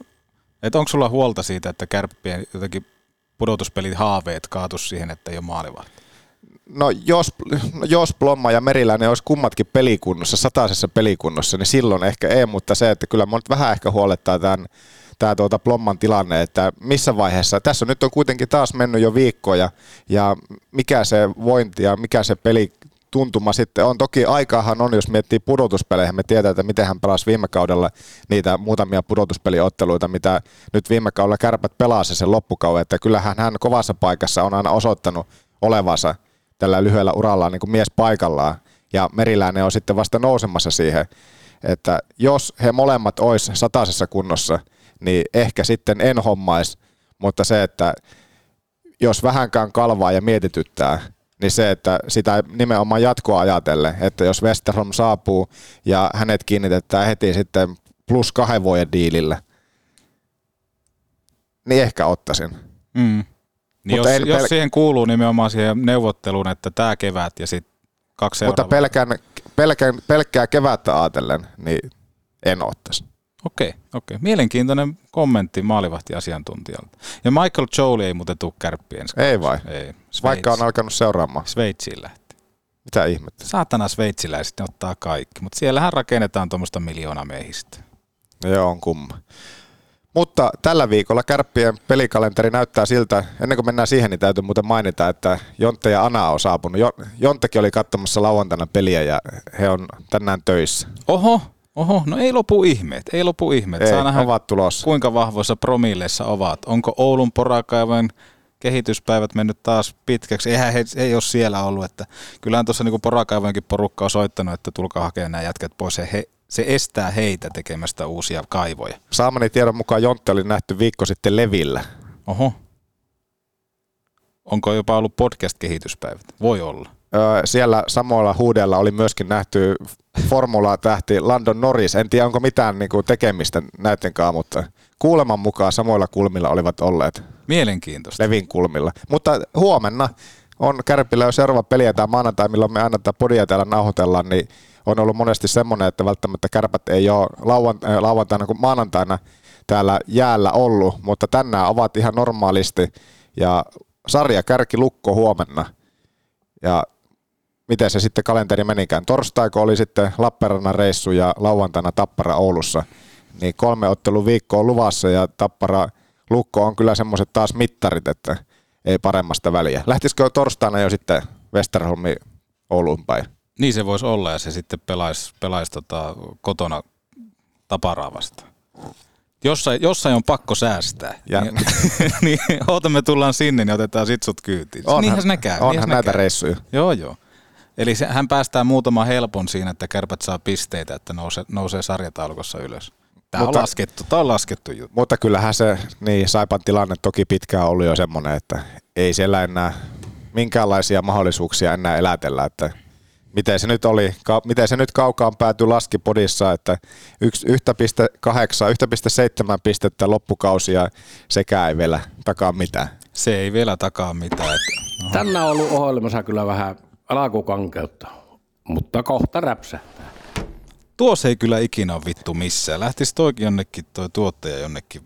että onko sulla huolta siitä, että kärppien jotenkin pudotuspelit haaveet kaatus siihen, että ei ole maalivahti? No jos, no jos Plomma ja Meriläinen olisi kummatkin pelikunnossa, sataisessa pelikunnossa, niin silloin ehkä ei, mutta se, että kyllä mun vähän ehkä huolettaa tämän, tämä tuota Plomman tilanne, että missä vaiheessa, tässä nyt on kuitenkin taas mennyt jo viikkoja ja mikä se vointi ja mikä se peli tuntuma sitten on. Toki aikaahan on, jos miettii pudotuspelejä, me tiedetään, että miten hän pelasi viime kaudella niitä muutamia pudotuspeliotteluita, mitä nyt viime kaudella kärpät pelasi sen loppukauden, että kyllähän hän kovassa paikassa on aina osoittanut olevansa tällä lyhyellä urallaan niin kuin mies paikallaan, ja Meriläinen on sitten vasta nousemassa siihen, että jos he molemmat olisi sataisessa kunnossa, niin ehkä sitten en hommais, mutta se, että jos vähänkään kalvaa ja mietityttää, niin se, että sitä nimenomaan jatkoa ajatellen, että jos Westerholm saapuu ja hänet kiinnitetään heti sitten plus kahden vuoden diilille, niin ehkä ottaisin. Mm. Niin jos, en, jos pel- siihen kuuluu nimenomaan siihen neuvotteluun, että tämä kevät ja sitten kaksi Mutta pelkän, pelkän, pelkkää kevättä ajatellen, niin en ottaisi. Okei, okei. Mielenkiintoinen kommentti maalivahtiasiantuntijalta. Ja Michael Jolie ei muuten tule kärppien Ei vai? Ei. Sveits. Vaikka on alkanut seuraamaan. Sveitsiin lähti. Mitä ihmettä? Saatana sveitsiläiset, ne ottaa kaikki. Mutta siellähän rakennetaan tuommoista miljoona miehistä. Joo, on kumma. Mutta tällä viikolla kärppien pelikalenteri näyttää siltä, ennen kuin mennään siihen, niin täytyy muuten mainita, että Jontte ja Ana on saapunut. Jonttekin oli katsomassa lauantaina peliä ja he on tänään töissä. Oho, Oho, no ei lopu ihmeet, ei lopu ihmeet. Ei, Saa nähdä, ovat tulossa. kuinka vahvoissa promilleissa ovat. Onko Oulun porakaivojen kehityspäivät mennyt taas pitkäksi? Eihän he, ei ole siellä ollut, että kyllähän tuossa niin porakaivojenkin porukka on soittanut, että tulkaa hakemaan nämä jätkät pois. He, se estää heitä tekemästä uusia kaivoja. Saamani tiedon mukaan Jontte oli nähty viikko sitten Levillä. Oho. Onko jopa ollut podcast-kehityspäivät? Voi olla. Öö, siellä samoilla huudella oli myöskin nähty formula-tähti Landon Norris. En tiedä, onko mitään niinku tekemistä näiden kanssa, mutta kuuleman mukaan samoilla kulmilla olivat olleet. Mielenkiintoista. Levin kulmilla. Mutta huomenna on Kärpillä jo seuraava peli ja tämä maanantai, milloin me aina tätä podia täällä nauhoitellaan, niin on ollut monesti semmoinen, että välttämättä kärpät ei ole lauant- äh, lauantaina kuin maanantaina täällä jäällä ollut, mutta tänään ovat ihan normaalisti ja sarja kärki lukko huomenna. Ja miten se sitten kalenteri menikään. Torstaiko oli sitten Lappeenrannan reissu ja lauantaina Tappara Oulussa. Niin kolme ottelun viikko on luvassa ja Tappara Lukko on kyllä semmoiset taas mittarit, että ei paremmasta väliä. Lähtisikö torstaina jo sitten Westerholmi Ouluun päin? Niin se voisi olla ja se sitten pelaisi, pelaisi tota kotona taparaa vastaan. Jossain, jossain on pakko säästää. Ja. Niin, niin oota tullaan sinne, niin otetaan sit sut kyytiin. Onhan, niinhän ne käy. Onhan näitä käy. reissuja. Joo, joo. Eli se, hän päästää muutama helpon siinä, että kärpät saa pisteitä, että nousee, nousee sarjataulukossa ylös. Tämä mutta, on laskettu, tämä on laskettu juttu. Mutta kyllähän se, niin Saipan tilanne toki pitkään ollut jo semmoinen, että ei siellä enää minkäänlaisia mahdollisuuksia enää elätellä, että miten se nyt oli, ka, miten se nyt kaukaan päätyi laskipodissa, että 1,8, 1,7 pistettä loppukausia sekä ei vielä takaa mitään. Se ei vielä takaa mitään. Tänään on ollut ohjelmassa kyllä vähän alkukankeutta, mutta kohta räpsähtää. Tuossa ei kyllä ikinä ole vittu missään. Lähtisi toikin jonnekin toi tuottaja jonnekin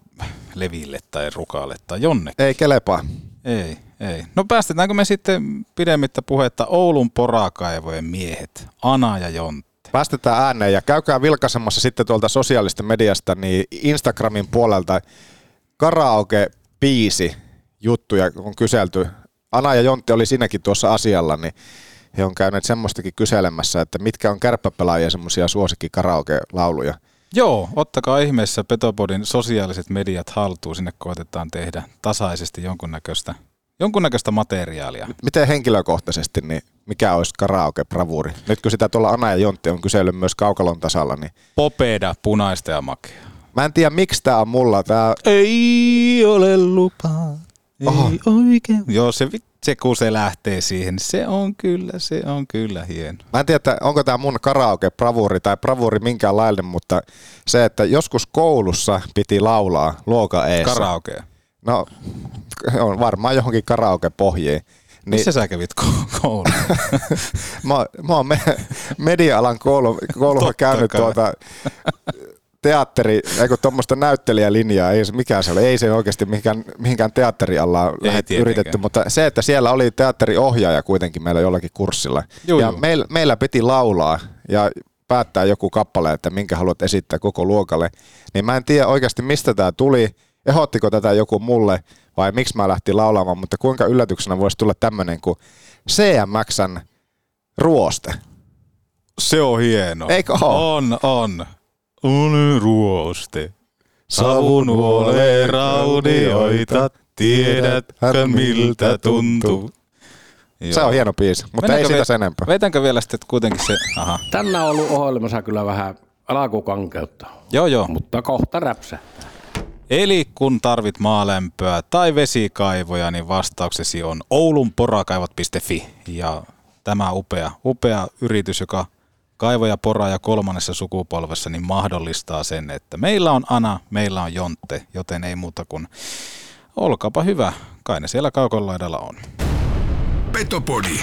leville tai rukalle tai jonnekin. Ei kelepaa. Ei, ei. No päästetäänkö me sitten pidemmittä puhetta Oulun porakaivojen miehet, Ana ja Jontte? Päästetään ääneen ja käykää vilkaisemassa sitten tuolta sosiaalista mediasta niin Instagramin puolelta karaoke-biisi juttuja on kyselty. Ana ja Jontti oli siinäkin tuossa asialla, niin he on käyneet semmoistakin kyselemässä, että mitkä on kärppäpelaajia semmoisia suosikki karaoke-lauluja. Joo, ottakaa ihmeessä Petopodin sosiaaliset mediat haltuun. Sinne koetetaan tehdä tasaisesti jonkunnäköistä, jonkunnäköistä materiaalia. Miten henkilökohtaisesti, niin mikä olisi karaoke-bravuuri? Nyt kun sitä tuolla Ana ja Jontti on kysellyt myös Kaukalon tasalla, niin... Popeda, punaista ja makea. Mä en tiedä, miksi tää on mulla. Tää... Ei ole lupaa. Ei Oho. oikein. Joo, se, se kun se lähtee siihen, se on kyllä, se on kyllä hieno. Mä en tiedä, onko tämä mun karaoke bravuri tai bravuri minkäänlainen, mutta se, että joskus koulussa piti laulaa luoka eessä. Karaoke. No, on varmaan johonkin karaoke pohjiin. Missä sä kävit ko- koulun? mä, mä oon me, media-alan koulu, Totta käynyt kai. tuota teatteri, eikö tuommoista näyttelijälinjaa, ei se mikään se ole, ei se oikeasti mihinkään, mihinkään teatteriallaan Ei lähet, yritetty, mutta se, että siellä oli teatteriohjaaja kuitenkin meillä jollakin kurssilla. Juu, ja juu. Meillä, meillä piti laulaa ja päättää joku kappale, että minkä haluat esittää koko luokalle, niin mä en tiedä oikeasti mistä tämä tuli, ehdottiko tätä joku mulle vai miksi mä lähtin laulamaan, mutta kuinka yllätyksenä voisi tulla tämmöinen kuin CMXn ruoste. Se on hieno. Eikö oo? On, on. On ruoste. Savunuolee raunioita, tiedätkö miltä tuntuu. Se on hieno biisi, mutta ei sitä sen enempää. Vetänkö vielä sitten kuitenkin se, aha. Tänään on ollut ohjelmassa kyllä vähän alkukankeutta, Joo, joo. mutta kohta räpsä. Eli kun tarvit maalämpöä tai vesikaivoja, niin vastauksesi on oulunporakaivot.fi. Ja tämä upea, upea yritys, joka kaivoja poraa ja kolmannessa sukupolvessa, niin mahdollistaa sen, että meillä on Ana, meillä on Jontte, joten ei muuta kuin olkaapa hyvä. Kai ne siellä kaukolaidalla on. Petopodi.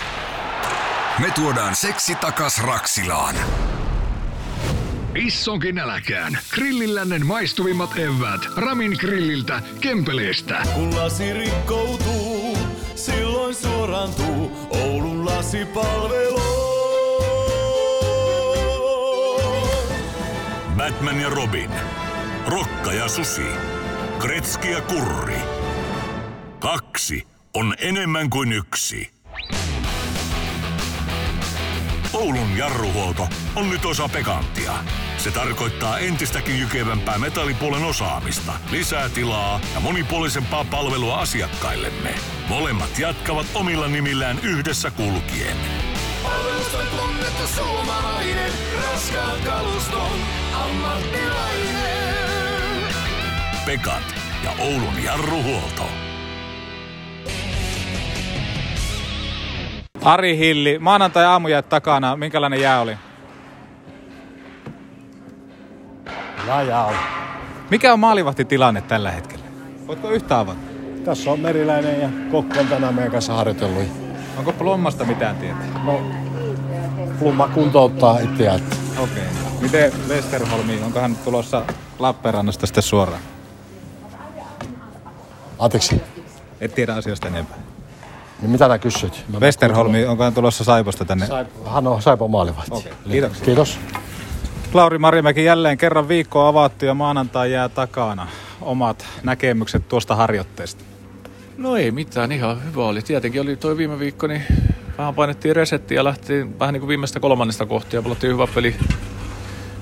Me tuodaan seksi takas Raksilaan. Issonkin äläkään. Grillillännen maistuvimmat evät. Ramin grilliltä, Kempeleestä. Kun lasi rikkoutuu, silloin suorantuu Oulun lasipalvelu. Batman ja Robin. Rokka ja Susi. Kretski ja Kurri. Kaksi on enemmän kuin yksi. Oulun jarruhuolto on nyt osa Pekanttia. Se tarkoittaa entistäkin jykevämpää metallipuolen osaamista, lisää tilaa ja monipuolisempaa palvelua asiakkaillemme. Molemmat jatkavat omilla nimillään yhdessä kulkien. Palveluston tunnettu suomalainen, raskaan kaluston ammattilainen. Pekat ja Oulun jarruhuolto. Ari Hilli, maanantai aamujäät takana, minkälainen jää oli? On. Mikä on maalivahtitilanne tällä hetkellä? Voitko yhtä avata? Tässä on Meriläinen ja Kokko on tänään meidän kanssa harjoitellut. Onko Plommasta mitään tietoa? No, Plumma kuntouttaa itseään. Okei. Okay. Miten Westerholmi, onko hän tulossa Lappeenrannasta sitten suoraan? Anteeksi, Et tiedä asiasta enempää. Niin mitä nää kysyt? Mä- Westerholmi, onko hän tulossa Saiposta tänne? Saip- Hän on Saipa maalivahti. Okei, kiitoksia. Kiitos. Lauri Marimäki jälleen kerran viikko avattu ja maanantai jää takana. Omat näkemykset tuosta harjoitteesta. No ei mitään, ihan hyvä oli. Tietenkin oli toi viime viikko, niin vähän painettiin resettiä ja lähtiin vähän niin kuin viimeistä kolmannesta kohtia ja pelattiin hyvä peli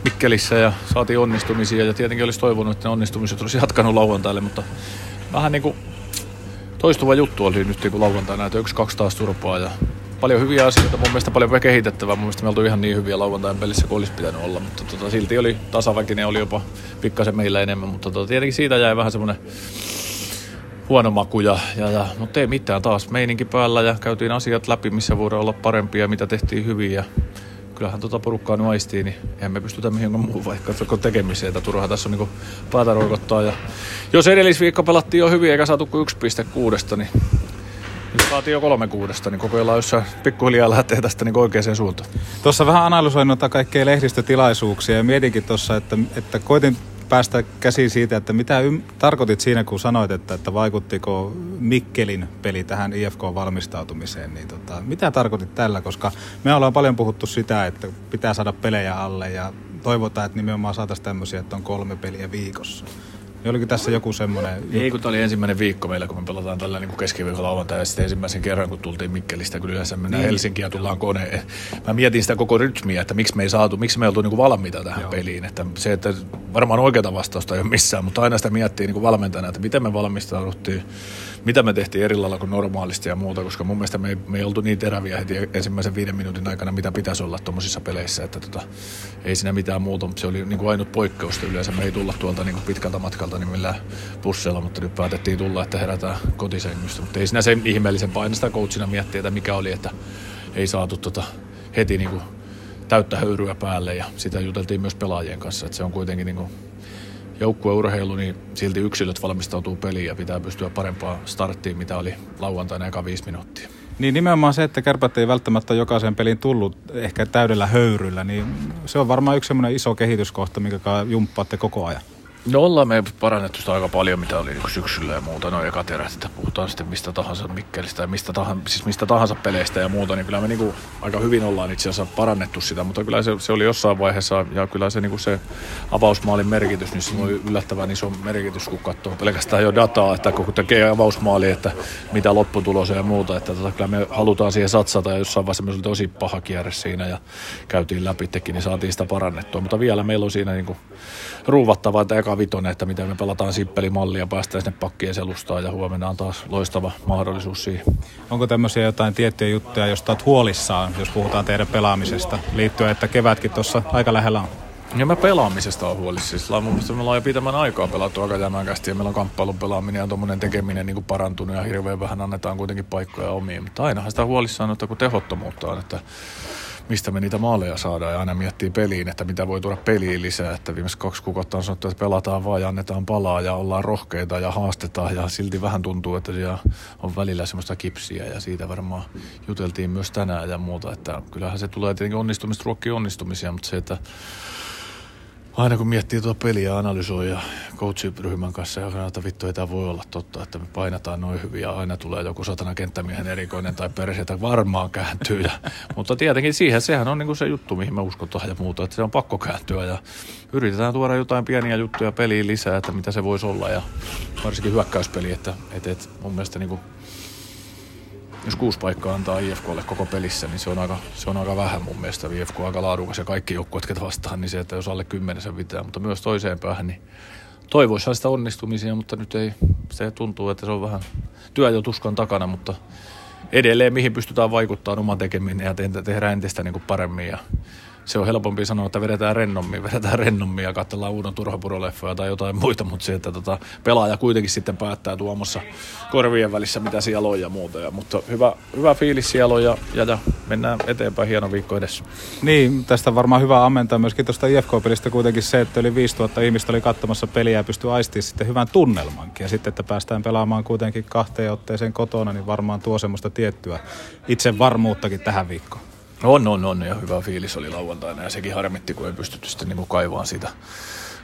Mikkelissä ja saatiin onnistumisia ja tietenkin olisi toivonut, että ne onnistumiset olisi jatkanut lauantaille, mutta vähän niin kuin toistuva juttu oli nyt kuin lauantaina, että yksi, kaksi taas turpaa ja paljon hyviä asioita, mun mielestä paljon kehitettävää. Mun mielestä me oltu ihan niin hyviä lauantain pelissä kuin olisi pitänyt olla, mutta tota, silti oli tasaväkinen, oli jopa pikkasen meillä enemmän, mutta tota, tietenkin siitä jäi vähän semmoinen huono maku, ja, ja, ja, mutta ei mitään taas meininki päällä ja käytiin asiat läpi, missä voidaan olla parempia, mitä tehtiin hyvin ja kyllähän tota porukkaa nyt aistii, niin eihän me pystytä mihinkään muuhun vaikka tekemiseen, että turha tässä on niin päätä roikottaa. Ja jos edellisviikko pelattiin jo hyvin eikä saatu kuin yksi piste kuudesta, niin nyt saatiin jo kolme kuudesta, niin kokeillaan jossain pikkuhiljaa lähtee tästä niin oikeaan suuntaan. Tuossa vähän analysoin noita kaikkea lehdistötilaisuuksia ja mietinkin tuossa, että, että koitin päästä käsiin siitä, että mitä ym- tarkoitit siinä, kun sanoit, että, että vaikuttiko Mikkelin peli tähän IFK-valmistautumiseen, niin tota, mitä tarkoitit tällä, koska me ollaan paljon puhuttu sitä, että pitää saada pelejä alle ja toivotaan, että nimenomaan saataisiin tämmöisiä, että on kolme peliä viikossa. Niin oliko tässä joku semmoinen... Ei, kun tämä oli ensimmäinen viikko meillä, kun me pelataan tällä niin keskiviikolla lauantai ja sitten ensimmäisen kerran, kun tultiin Mikkelistä, kun yleensä mennään Niin. Helsinkiin ja tullaan koneen. Mä mietin sitä koko rytmiä, että miksi me ei saatu, miksi me ei oltu niin valmiita tähän Joo. peliin. Että se, että varmaan oikeata vastausta ei ole missään, mutta aina sitä miettii niin valmentajana, että miten me valmistauduttiin, mitä me tehtiin eri lailla kuin normaalisti ja muuta, koska mun mielestä me ei, me ei oltu niin teräviä heti ensimmäisen viiden minuutin aikana, mitä pitäisi olla tuommoisissa peleissä, että tota, ei siinä mitään muuta, mutta se oli niin kuin ainut poikkeusta. Yleensä me ei tulla tuolta niin kuin pitkältä matkalta niin millään busseilla, mutta nyt päätettiin tulla, että herätään kotisängystä. Mutta ei siinä sen ihmeellisen painesta coachina miettiä, että mikä oli, että ei saatu tota heti niin kuin täyttä höyryä päälle ja sitä juteltiin myös pelaajien kanssa, että se on kuitenkin niin kuin joukkueurheilu, niin silti yksilöt valmistautuu peliin ja pitää pystyä parempaan starttiin, mitä oli lauantaina eka viisi minuuttia. Niin nimenomaan se, että kärpät ei välttämättä jokaisen pelin tullut ehkä täydellä höyryllä, niin se on varmaan yksi semmoinen iso kehityskohta, minkä jumppaatte koko ajan. No ollaan me parannettu sitä aika paljon, mitä oli niin syksyllä ja muuta, no eka erät, että puhutaan sitten mistä tahansa Mikkelistä ja mistä tahansa, siis mistä tahansa peleistä ja muuta, niin kyllä me niin aika hyvin ollaan itse asiassa parannettu sitä, mutta kyllä se, se oli jossain vaiheessa ja kyllä se, niin se avausmaalin merkitys, niin se oli yllättävän iso merkitys, kun katsoo pelkästään jo dataa, että kun tekee avausmaali, että mitä lopputulos ja muuta, että tota, kyllä me halutaan siihen satsata ja jossain vaiheessa oli tosi paha kierre siinä ja käytiin läpi tekin, niin saatiin sitä parannettua, mutta vielä meillä on siinä niin ruuvattavaa, että eka vitonen, että miten me pelataan sippelimallia, päästään sinne pakkien selustaan ja huomenna on taas loistava mahdollisuus siihen. Onko tämmöisiä jotain tiettyjä juttuja, josta olet huolissaan, jos puhutaan teidän pelaamisesta, liittyen, että kevätkin tuossa aika lähellä on? Ja mä pelaamisesta on huolissa. Siis mun mielestä me ollaan jo pitemmän aikaa pelattu aika jämäkästi ja meillä on kamppailun pelaaminen ja tuommoinen tekeminen niin kuin parantunut ja hirveän vähän annetaan kuitenkin paikkoja omiin. Mutta ainahan sitä huolissaan, että kun tehottomuutta on, että mistä me niitä maaleja saadaan. Ja aina miettii peliin, että mitä voi tuoda peliin lisää. Että viimeiset kaksi kuukautta on sanottu, että pelataan vaan ja annetaan palaa ja ollaan rohkeita ja haastetaan. Ja silti vähän tuntuu, että siellä on välillä semmoista kipsiä. Ja siitä varmaan juteltiin myös tänään ja muuta, että kyllähän se tulee tietenkin onnistumista ruokkii onnistumisia, mutta se, että aina kun miettii tuota peliä analysoi ja coachiryhmän kanssa ja että vittu ei tämä voi olla totta, että me painataan noin hyvin ja aina tulee joku satana kenttämiehen erikoinen tai perseitä varmaan kääntyy. Ja, mutta tietenkin siihen, sehän on niinku se juttu, mihin me uskotaan ja muuta, että se on pakko kääntyä ja yritetään tuoda jotain pieniä juttuja peliin lisää, että mitä se voisi olla ja varsinkin hyökkäyspeli, että et, et mun mielestä niinku jos kuusi paikkaa antaa IFKlle koko pelissä, niin se on aika, se on aika vähän mun mielestä. IFK on aika laadukas ja kaikki joukkueet, ketä vastaan, niin se, että jos alle kymmenen sen pitää, mutta myös toiseen päähän, niin toivoisi sitä onnistumisia, mutta nyt ei, se tuntuu, että se on vähän työ jo tuskan takana, mutta edelleen mihin pystytään vaikuttamaan oman tekeminen ja tehdä entistä niin kuin paremmin ja se on helpompi sanoa, että vedetään rennommin, vedetään rennommin ja katsellaan uuden turhapuroleffoja tai jotain muita, mutta se, että tota, pelaaja kuitenkin sitten päättää tuomassa korvien välissä, mitä siellä on ja muuta. Ja, mutta hyvä, hyvä fiilis siellä on ja, ja, ja, mennään eteenpäin, hieno viikko edessä. Niin, tästä varmaan hyvä ammentaa myöskin tuosta IFK-pelistä kuitenkin se, että yli 5000 ihmistä oli katsomassa peliä ja pystyi aistimaan sitten hyvän tunnelmankin. Ja sitten, että päästään pelaamaan kuitenkin kahteen otteeseen kotona, niin varmaan tuo semmoista tiettyä itse varmuuttakin tähän viikkoon. On, on, on. Ja hyvä fiilis oli lauantaina. Ja sekin harmitti, kun ei pystytty sitten niin kuin kaivaan siitä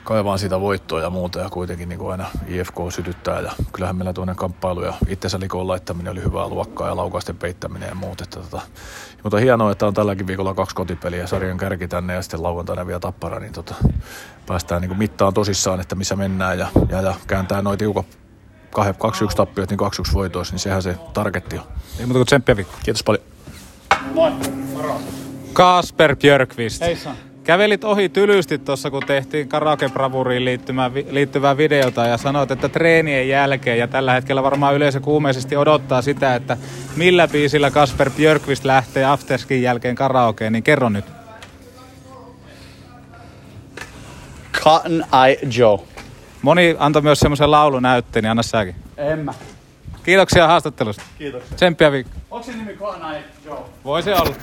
kaivaan siitä voittoa ja muuta ja kuitenkin niin kuin aina IFK sytyttää ja kyllähän meillä tuonne kamppailu ja itsensä likoon laittaminen oli hyvää luokkaa ja laukausten peittäminen ja muut. Että tota, mutta hienoa, että on tälläkin viikolla kaksi kotipeliä, sarjan kärki tänne ja sitten lauantaina vielä tappara, niin tota, päästään niin kuin mittaan tosissaan, että missä mennään ja, ja, ja kääntää noin tiukat 2-1 tappiot, niin 2-1 voitoissa, niin sehän se targetti on. Ei muuta kuin tsemppiä viikko. Kiitos paljon. Moi, moro. Kasper Björkvist. Kävelit ohi tylysti tuossa, kun tehtiin karaoke bravuriin liittyvää videota ja sanoit, että treenien jälkeen ja tällä hetkellä varmaan yleisö kuumeisesti odottaa sitä, että millä biisillä Kasper Björkvist lähtee afterskin jälkeen karaokeen, niin kerro nyt. Cotton Eye Joe. Moni antoi myös semmoisen laulunäytteen, niin anna säkin. En mä. Kiitoksia haastattelusta. Kiitoksia. Tsemppiä viikko. Onko se nimi Eye Joe? Voi se olla.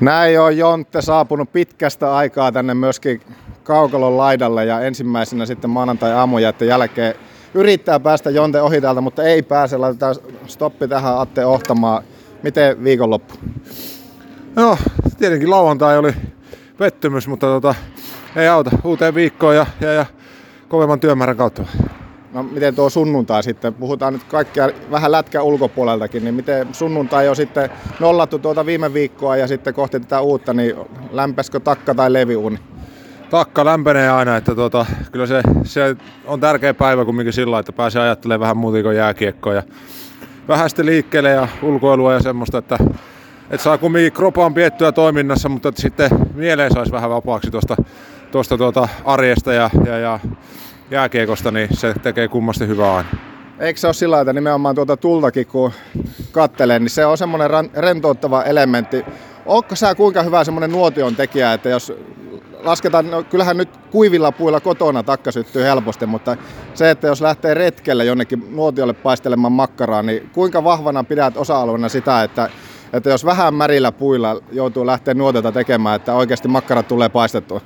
Näin on Jontte saapunut pitkästä aikaa tänne myöskin Kaukalon laidalle ja ensimmäisenä sitten maanantai-aamujätten jälkeen yrittää päästä Jonte ohi täältä, mutta ei pääse. Laitetaan stoppi tähän Atte Ohtamaan. Miten viikonloppu? No, tietenkin lauantai oli pettymys, mutta tota, ei auta. Uuteen viikkoon ja, ja, ja kovemman työmäärän kautta. No miten tuo sunnuntai sitten, puhutaan nyt kaikkia vähän lätkä ulkopuoleltakin, niin miten sunnuntai on sitten nollattu tuota viime viikkoa ja sitten kohti tätä uutta, niin lämpeskö takka tai leviuni? Takka lämpenee aina, että tuota, kyllä se, se, on tärkeä päivä kumminkin sillä että pääsee ajattelemaan vähän muuta kuin jääkiekkoa ja vähän sitten liikkeelle ja ulkoilua ja semmoista, että, että saa kumminkin kropaan piettyä toiminnassa, mutta että sitten mieleen saisi vähän vapaaksi tuosta, tuosta tuota arjesta ja, ja, ja jääkiekosta, niin se tekee kummasti hyvää aina. Eikö se ole sillä että nimenomaan tuota tultakin kun kattelee, niin se on semmoinen rentouttava elementti. Onko sä kuinka hyvä semmoinen nuotion tekijä, että jos lasketaan, no kyllähän nyt kuivilla puilla kotona takka syttyy helposti, mutta se, että jos lähtee retkelle jonnekin nuotiolle paistelemaan makkaraa, niin kuinka vahvana pidät osa-alueena sitä, että, että jos vähän märillä puilla joutuu lähteä nuotiota tekemään, että oikeasti makkarat tulee paistettua?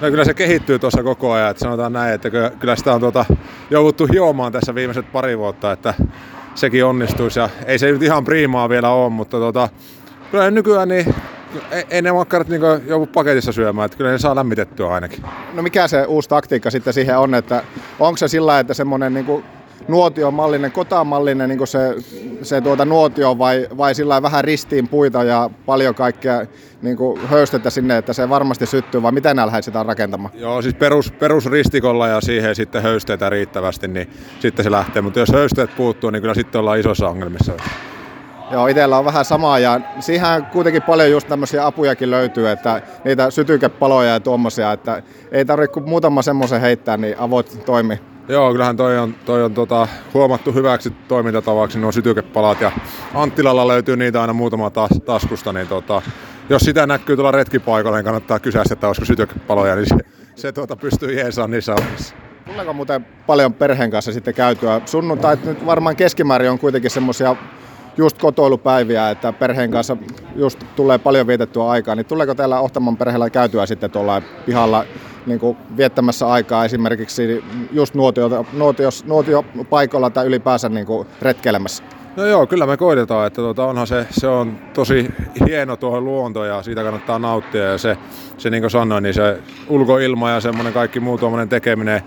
No kyllä se kehittyy tuossa koko ajan, että sanotaan näin, että kyllä sitä on tuota, jouduttu hiomaan tässä viimeiset pari vuotta, että sekin onnistuisi. Ja ei se nyt ihan priimaa vielä ole, mutta tota, kyllä nykyään niin ei, ne makkarat niin joudu paketissa syömään, että kyllä ne saa lämmitettyä ainakin. No mikä se uusi taktiikka sitten siihen on, että onko se sillä että semmoinen niin nuotiomallinen, kotamallinen niin se, se tuota nuotio vai, vai sillä vähän ristiin puita ja paljon kaikkea niin höystettä sinne, että se varmasti syttyy vai miten nää sitä rakentamaan? Joo, siis perus, perusristikolla ja siihen sitten höysteitä riittävästi, niin sitten se lähtee. Mutta jos höysteet puuttuu, niin kyllä sitten ollaan isossa ongelmissa. Joo, itsellä on vähän samaa ja siihen kuitenkin paljon just tämmöisiä apujakin löytyy, että niitä sytykepaloja ja tuommoisia, että ei tarvitse kuin muutama semmoisen heittää, niin avot toimii. Joo, kyllähän toi on, toi on tota, huomattu hyväksi toimintatavaksi nuo sytykepalat ja Anttilalla löytyy niitä aina muutama tas- taskusta, niin tota, jos sitä näkyy tuolla retkipaikalla, niin kannattaa kysyä, että olisiko sytykepaloja, niin se, se tuota, pystyy jeesaan niissä omissa. Tuleeko muuten paljon perheen kanssa sitten käytyä? Sunnuntait nyt varmaan keskimäärin on kuitenkin semmoisia just kotoilupäiviä, että perheen kanssa just tulee paljon vietettyä aikaa, niin tuleeko täällä Ohtaman perheellä käytyä sitten tuolla pihalla niin kuin viettämässä aikaa esimerkiksi just nuotio, nuotio, nuotiopaikalla tai ylipäänsä niin kuin retkeilemässä? No joo, kyllä me koitetaan, että tuota, onhan se, se on tosi hieno tuo luonto ja siitä kannattaa nauttia ja se, se niin kuin sanoin, niin se ulkoilma ja semmoinen kaikki muu tuommoinen tekeminen,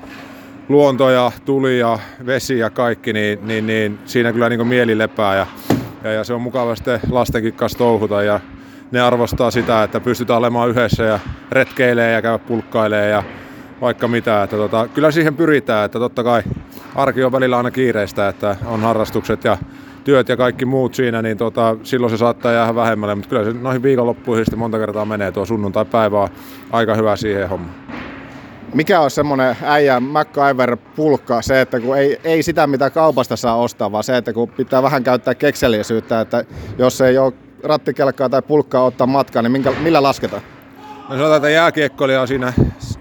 luonto ja tuli ja vesi ja kaikki, niin, niin, niin siinä kyllä niin mieli lepää ja, ja, ja, se on mukava sitten lastenkin kanssa touhuta ja ne arvostaa sitä, että pystytään olemaan yhdessä ja retkeilee ja käy pulkkailee ja vaikka mitä. Että tota, kyllä siihen pyritään, että totta kai arki on välillä aina kiireistä, että on harrastukset ja työt ja kaikki muut siinä, niin tota, silloin se saattaa jäädä vähemmälle, mutta kyllä se noihin viikonloppuihin sitten monta kertaa menee tuo sunnuntai-päivä on aika hyvä siihen hommaan. Mikä on semmoinen äijä MacGyver-pulkka, se, että kun ei, ei sitä mitä kaupasta saa ostaa, vaan se, että kun pitää vähän käyttää keksellisyyttä, että jos ei ole rattikelkkaa tai pulkkaa ottaa matkaan, niin minkä, millä lasketaan? No sanotaan, että jääkiekkoilija on siinä,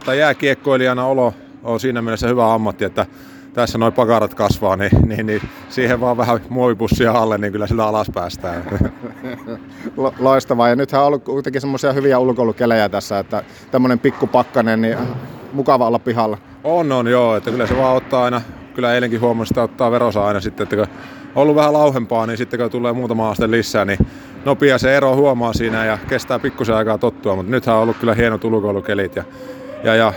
tai jääkiekkoilijana olo on siinä mielessä hyvä ammatti, että tässä noin pakarat kasvaa, niin, niin, niin, siihen vaan vähän muovipussia alle, niin kyllä sillä alas päästään. Loistavaa. Ja nythän on ollut kuitenkin semmoisia hyviä ulkoilukelejä tässä, että tämmöinen pikkupakkanen, niin mukava olla pihalla. On, on joo, että kyllä se vaan ottaa aina, kyllä eilenkin huomasi, että ottaa verosa aina sitten, että kun on ollut vähän lauhempaa, niin sitten kun tulee muutama aste lisää, niin nopea se ero huomaa siinä ja kestää pikkusen aikaa tottua, mutta nythän on ollut kyllä hienot ulkoilukelit ja, ja, ja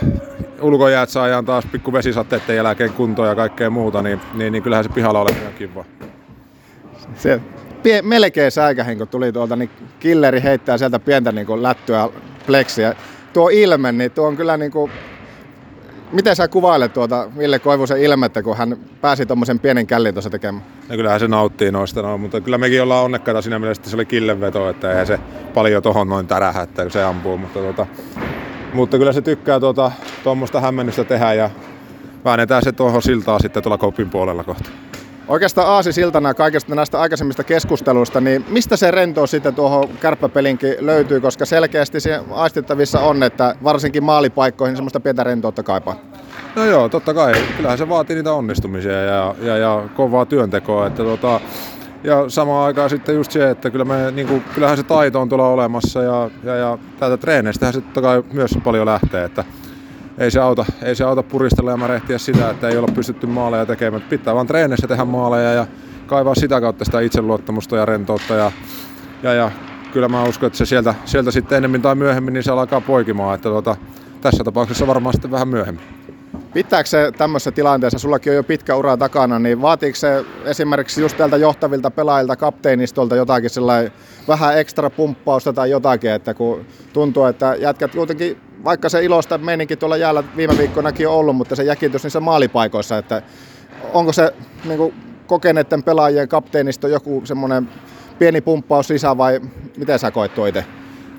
ulkojäät saadaan taas pikku vesisatteiden jälkeen kuntoon ja kaikkea muuta, niin, niin, niin kyllähän se pihalla on ihan kiva. Se pie, melkein säikähin, kun tuli tuolta, niin killeri heittää sieltä pientä niin kuin lättyä pleksiä. Tuo ilme, niin tuo on kyllä niin kuin Miten sä kuvailet tuota Ville Koivusen ilmettä, kun hän pääsi tuommoisen pienen källin tuossa tekemään? No kyllähän se nauttii noista, no, mutta kyllä mekin ollaan onnekkaita siinä mielessä, että se oli killenveto, että eihän se paljon tohon noin tärähä, että se ampuu, mutta, tuota, mutta kyllä se tykkää tuota, hämmennystä tehdä ja väännetään se tuohon siltaan sitten tuolla kopin puolella kohta. Oikeastaan Aasi Siltana kaikista näistä aikaisemmista keskusteluista, niin mistä se rento sitten tuohon kärppäpelinkin löytyy, koska selkeästi se aistittavissa on, että varsinkin maalipaikkoihin semmoista pientä rentoutta kaipaa? No joo, totta kai. Kyllähän se vaatii niitä onnistumisia ja, ja, ja kovaa työntekoa. Että tota, ja samaan aikaan sitten just se, että kyllä me, niin kuin, kyllähän se taito on tuolla olemassa ja, ja, ja täältä treeneistähän se totta kai myös paljon lähtee. Että ei se auta, ei se auta puristella ja märehtiä sitä, että ei olla pystytty maaleja tekemään. Pitää vaan treenissä tehdä maaleja ja kaivaa sitä kautta sitä itseluottamusta ja rentoutta. Ja, ja, ja kyllä mä uskon, että se sieltä, sieltä sitten enemmän tai myöhemmin niin se alkaa poikimaan. Että tuota, tässä tapauksessa varmaan sitten vähän myöhemmin. Pitääkö se tämmöisessä tilanteessa, sullakin on jo pitkä ura takana, niin vaatiiko se esimerkiksi just tältä johtavilta pelaajilta, kapteenistolta jotakin sellainen vähän ekstra pumppausta tai jotakin, että kun tuntuu, että jätkät kuitenkin, vaikka se ilosta meininki tuolla jäällä viime viikkoinakin on ollut, mutta se jäkitys niissä maalipaikoissa, että onko se niin kuin kokeneiden pelaajien kapteenisto joku semmoinen pieni pumppaus sisään vai miten sä koet itse?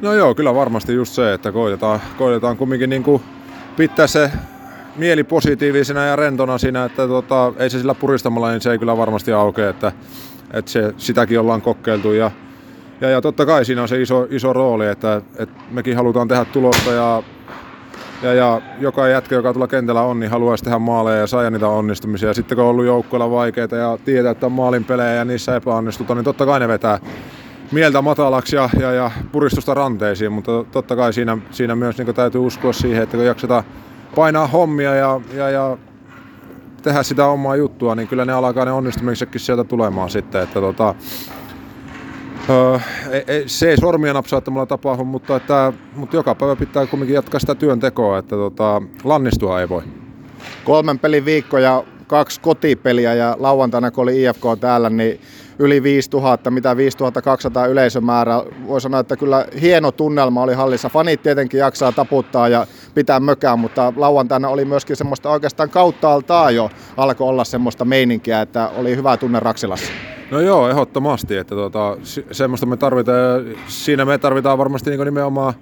No joo, kyllä varmasti just se, että koitetaan, koitetaan kumminkin niin kuin pitää se mieli positiivisena ja rentona siinä, että tota, ei se sillä puristamalla, niin se ei kyllä varmasti aukea, että, että se, sitäkin ollaan kokeiltu ja, ja, ja totta kai siinä on se iso, iso rooli, että, että mekin halutaan tehdä tulosta ja, ja, ja joka jätkä, joka tuolla kentällä on, niin haluaisi tehdä maaleja ja saada niitä onnistumisia. Sitten kun on ollut joukkoilla vaikeita ja tietää, että on maalin pelejä ja niissä epäonnistutaan, niin totta kai ne vetää mieltä matalaksi ja, ja, ja puristusta ranteisiin, mutta totta kai siinä, siinä myös niin täytyy uskoa siihen, että kun jaksetaan painaa hommia ja, ja, ja tehdä sitä omaa juttua, niin kyllä ne alkaa ne onnistumisetkin sieltä tulemaan sitten. Että tota, Öö, se ei sormia napsauttamalla tapahdu, mutta, että, mutta joka päivä pitää kuitenkin jatkaa sitä työntekoa, että tota, lannistua ei voi. Kolmen pelin viikko ja kaksi kotipeliä ja lauantaina kun oli IFK täällä, niin yli 5000, mitä 5200 yleisömäärä. Voi sanoa, että kyllä hieno tunnelma oli hallissa. Fanit tietenkin jaksaa taputtaa ja pitää mökää, mutta lauantaina oli myöskin semmoista oikeastaan kautta altaa jo alkoi olla semmoista meininkiä, että oli hyvä tunne Raksilassa. No joo, ehdottomasti, että tota, semmoista me tarvitaan ja siinä me tarvitaan varmasti niin nimenomaan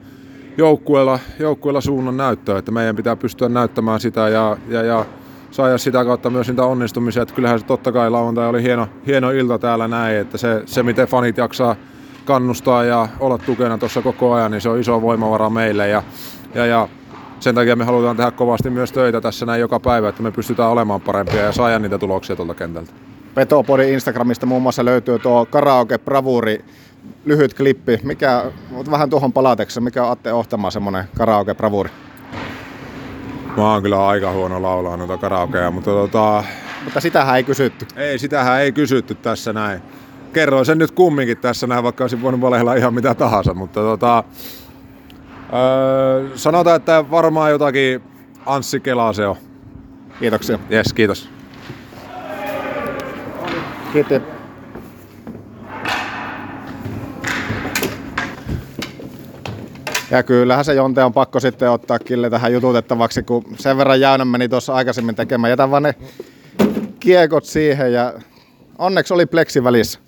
joukkueella, joukkueella suunnan näyttöä, että meidän pitää pystyä näyttämään sitä ja, ja, ja saada sitä kautta myös niitä onnistumisia. Että kyllähän se totta kai lauantai oli hieno, hieno ilta täällä näin, että se, se miten fanit jaksaa kannustaa ja olla tukena tuossa koko ajan, niin se on iso voimavara meille ja, ja, ja sen takia me halutaan tehdä kovasti myös töitä tässä näin joka päivä, että me pystytään olemaan parempia ja saada niitä tuloksia tuolta kentältä. Petopodin Instagramista muun muassa löytyy tuo karaoke bravuri lyhyt klippi. Mikä, vähän tuohon palateksi, mikä on Atte Ohtama semmoinen karaoke bravuri? Mä oon kyllä aika huono laulaa noita karaokea, mutta tota... Mutta sitähän ei kysytty. Ei, sitähän ei kysytty tässä näin. Kerroin sen nyt kumminkin tässä näin, vaikka olisin voinut valehella ihan mitä tahansa, mutta tota... Öö, sanotaan, että varmaan jotakin Anssi Kelaa se on. Kiitoksia. Yes, kiitos. Kiitos. Ja kyllähän se Jonte on pakko sitten ottaa Kille tähän jututettavaksi, kun sen verran Jäynä meni tuossa aikaisemmin tekemään. Jätän vaan ne kiekot siihen ja onneksi oli pleksi välissä.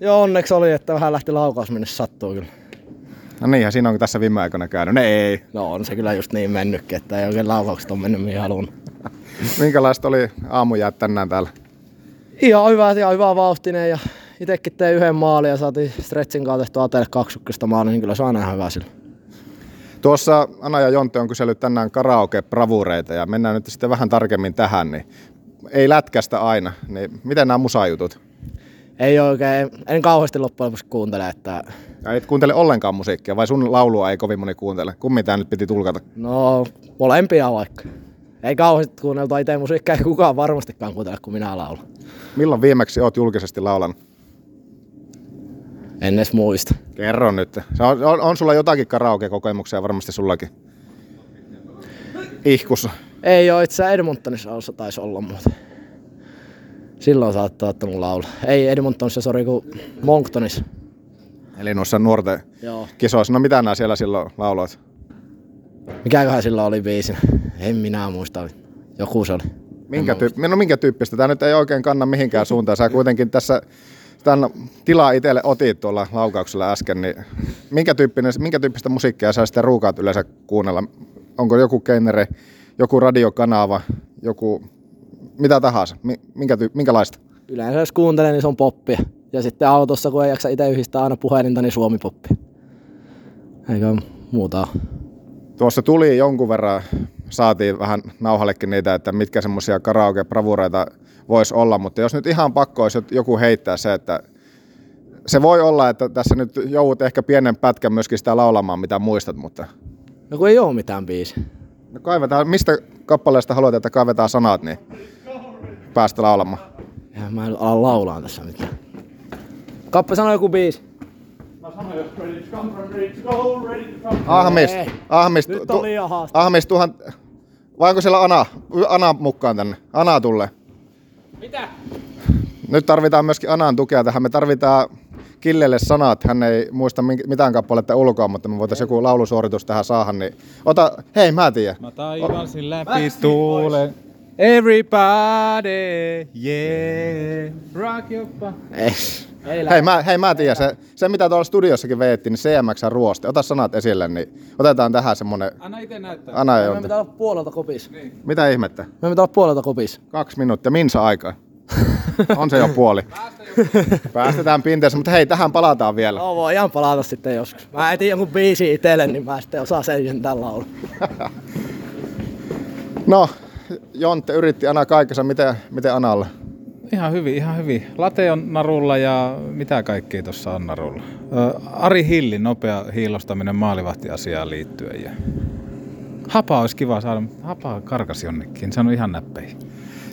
Joo, onneksi oli, että vähän lähti laukaus minne sattuu kyllä. No niinhän siinä on tässä viime aikoina käynyt. Ne ei. No on se kyllä just niin mennytkin, että ei oikein laukaukset on mennyt mihin halunnut. Minkälaista oli aamujäät tänään täällä? Ihan hyvä ja hyvä vauhtinen ja itsekin tein yhden maalin ja saatiin stretchin kautta tehtyä Atelle kaksukkista maalin, niin kyllä se on aina hyvä sillä. Tuossa Ana ja Jonte on kysellyt tänään karaoke-bravureita ja mennään nyt sitten vähän tarkemmin tähän. Niin ei lätkästä aina, niin miten nämä musajutut? Ei oikein, en kauheasti loppujen lopuksi kuuntele, että... Ja et kuuntele ollenkaan musiikkia vai sun laulua ei kovin moni kuuntele? Kummin tää nyt piti tulkata? No, molempia vaikka. Ei kauheasti kuunneltua itse musiikkia, ei kukaan varmastikaan kuuntele, kun minä laulan. Milloin viimeksi oot julkisesti laulanut? En edes muista. Kerro nyt. Se on, on, on sulla jotakin karaoke-kokemuksia varmasti sullakin? Ihkussa. Ei ole itse Edmontonissa alussa taisi olla muuten. Silloin saattaa ottanut laulaa. Ei Edmontonissa, sori, kun Monctonissa. Eli noissa nuorten Joo. kisoissa. No mitä nämä siellä silloin lauloit? Mikäköhän silloin oli biisin? En minä muista. Joku se oli. Minkä, tyyp- no minkä tyyppistä? Tämä nyt ei oikein kanna mihinkään suuntaan. Sä kuitenkin tässä tämän tilaa itselle otit tuolla laukauksella äsken, niin minkä, tyyppinen, minkä tyyppistä musiikkia sä sitten ruukaat yleensä kuunnella? Onko joku genere, joku radiokanava, joku mitä tahansa? Minkä tyy- minkälaista? Yleensä jos kuuntelen, niin se on poppia. Ja sitten autossa, kun ei jaksa itse yhdistää aina puhelinta, niin suomi-poppi. Eikä muuta. Tuossa tuli jonkun verran, saatiin vähän nauhallekin niitä, että mitkä semmoisia karaoke-bravureita voisi olla, mutta jos nyt ihan pakko olisi joku heittää se, että se voi olla, että tässä nyt joudut ehkä pienen pätkän myöskin sitä laulamaan, mitä muistat, mutta... No kun ei ole mitään biisi. No kaivetaan, mistä kappaleesta haluat, että kaivetaan sanat, niin päästä laulamaan. Ja mä en ala laulaa tässä mitään. Kappe sanoi joku biisi. Ahmis, Ahmis, Nyt tu, on liian haastava. Ahmis, tuhan, vai onko siellä Ana? Ana mukaan tänne. Ana tulee. Mitä? Nyt tarvitaan myöskin Anan tukea tähän. Me tarvitaan Killelle sanat. Hän ei muista mitään kappaletta ulkoa, mutta me voitaisiin joku laulusuoritus tähän saada. Niin ota, hei mä tiedän. Mä taivasin läpi tuulen. Everybody, yeah, rock your body. Ei. Ei Hei mä, hei mä tiedän, se, se mitä tuolla studiossakin veettiin, niin CMX ruosti. Ota sanat esille, niin otetaan tähän semmonen... Anna itse näyttää. Ana ja Me pitää olla puolelta kopis. Niin. Mitä ihmettä? Me pitää olla puolelta kopis. Kaksi minuuttia, minsa aikaa? On se jo puoli. Päästetään pinteessä, mutta hei, tähän palataan vielä. No voi ihan palata sitten joskus. Mä etin jonkun biisi itselle, niin mä sitten osaan sen sentään laulaa. No, Jonte yritti Ana kaikessa. Miten, miten Analla? Ihan hyvin, ihan hyvin. Late on narulla ja mitä kaikkea tuossa on narulla. Ö, Ari Hilli, nopea hiilostaminen maalivahtiasiaan liittyen. Ja... Hapa olisi kiva saada, mutta hapa karkas jonnekin. Se on ihan näppeihin.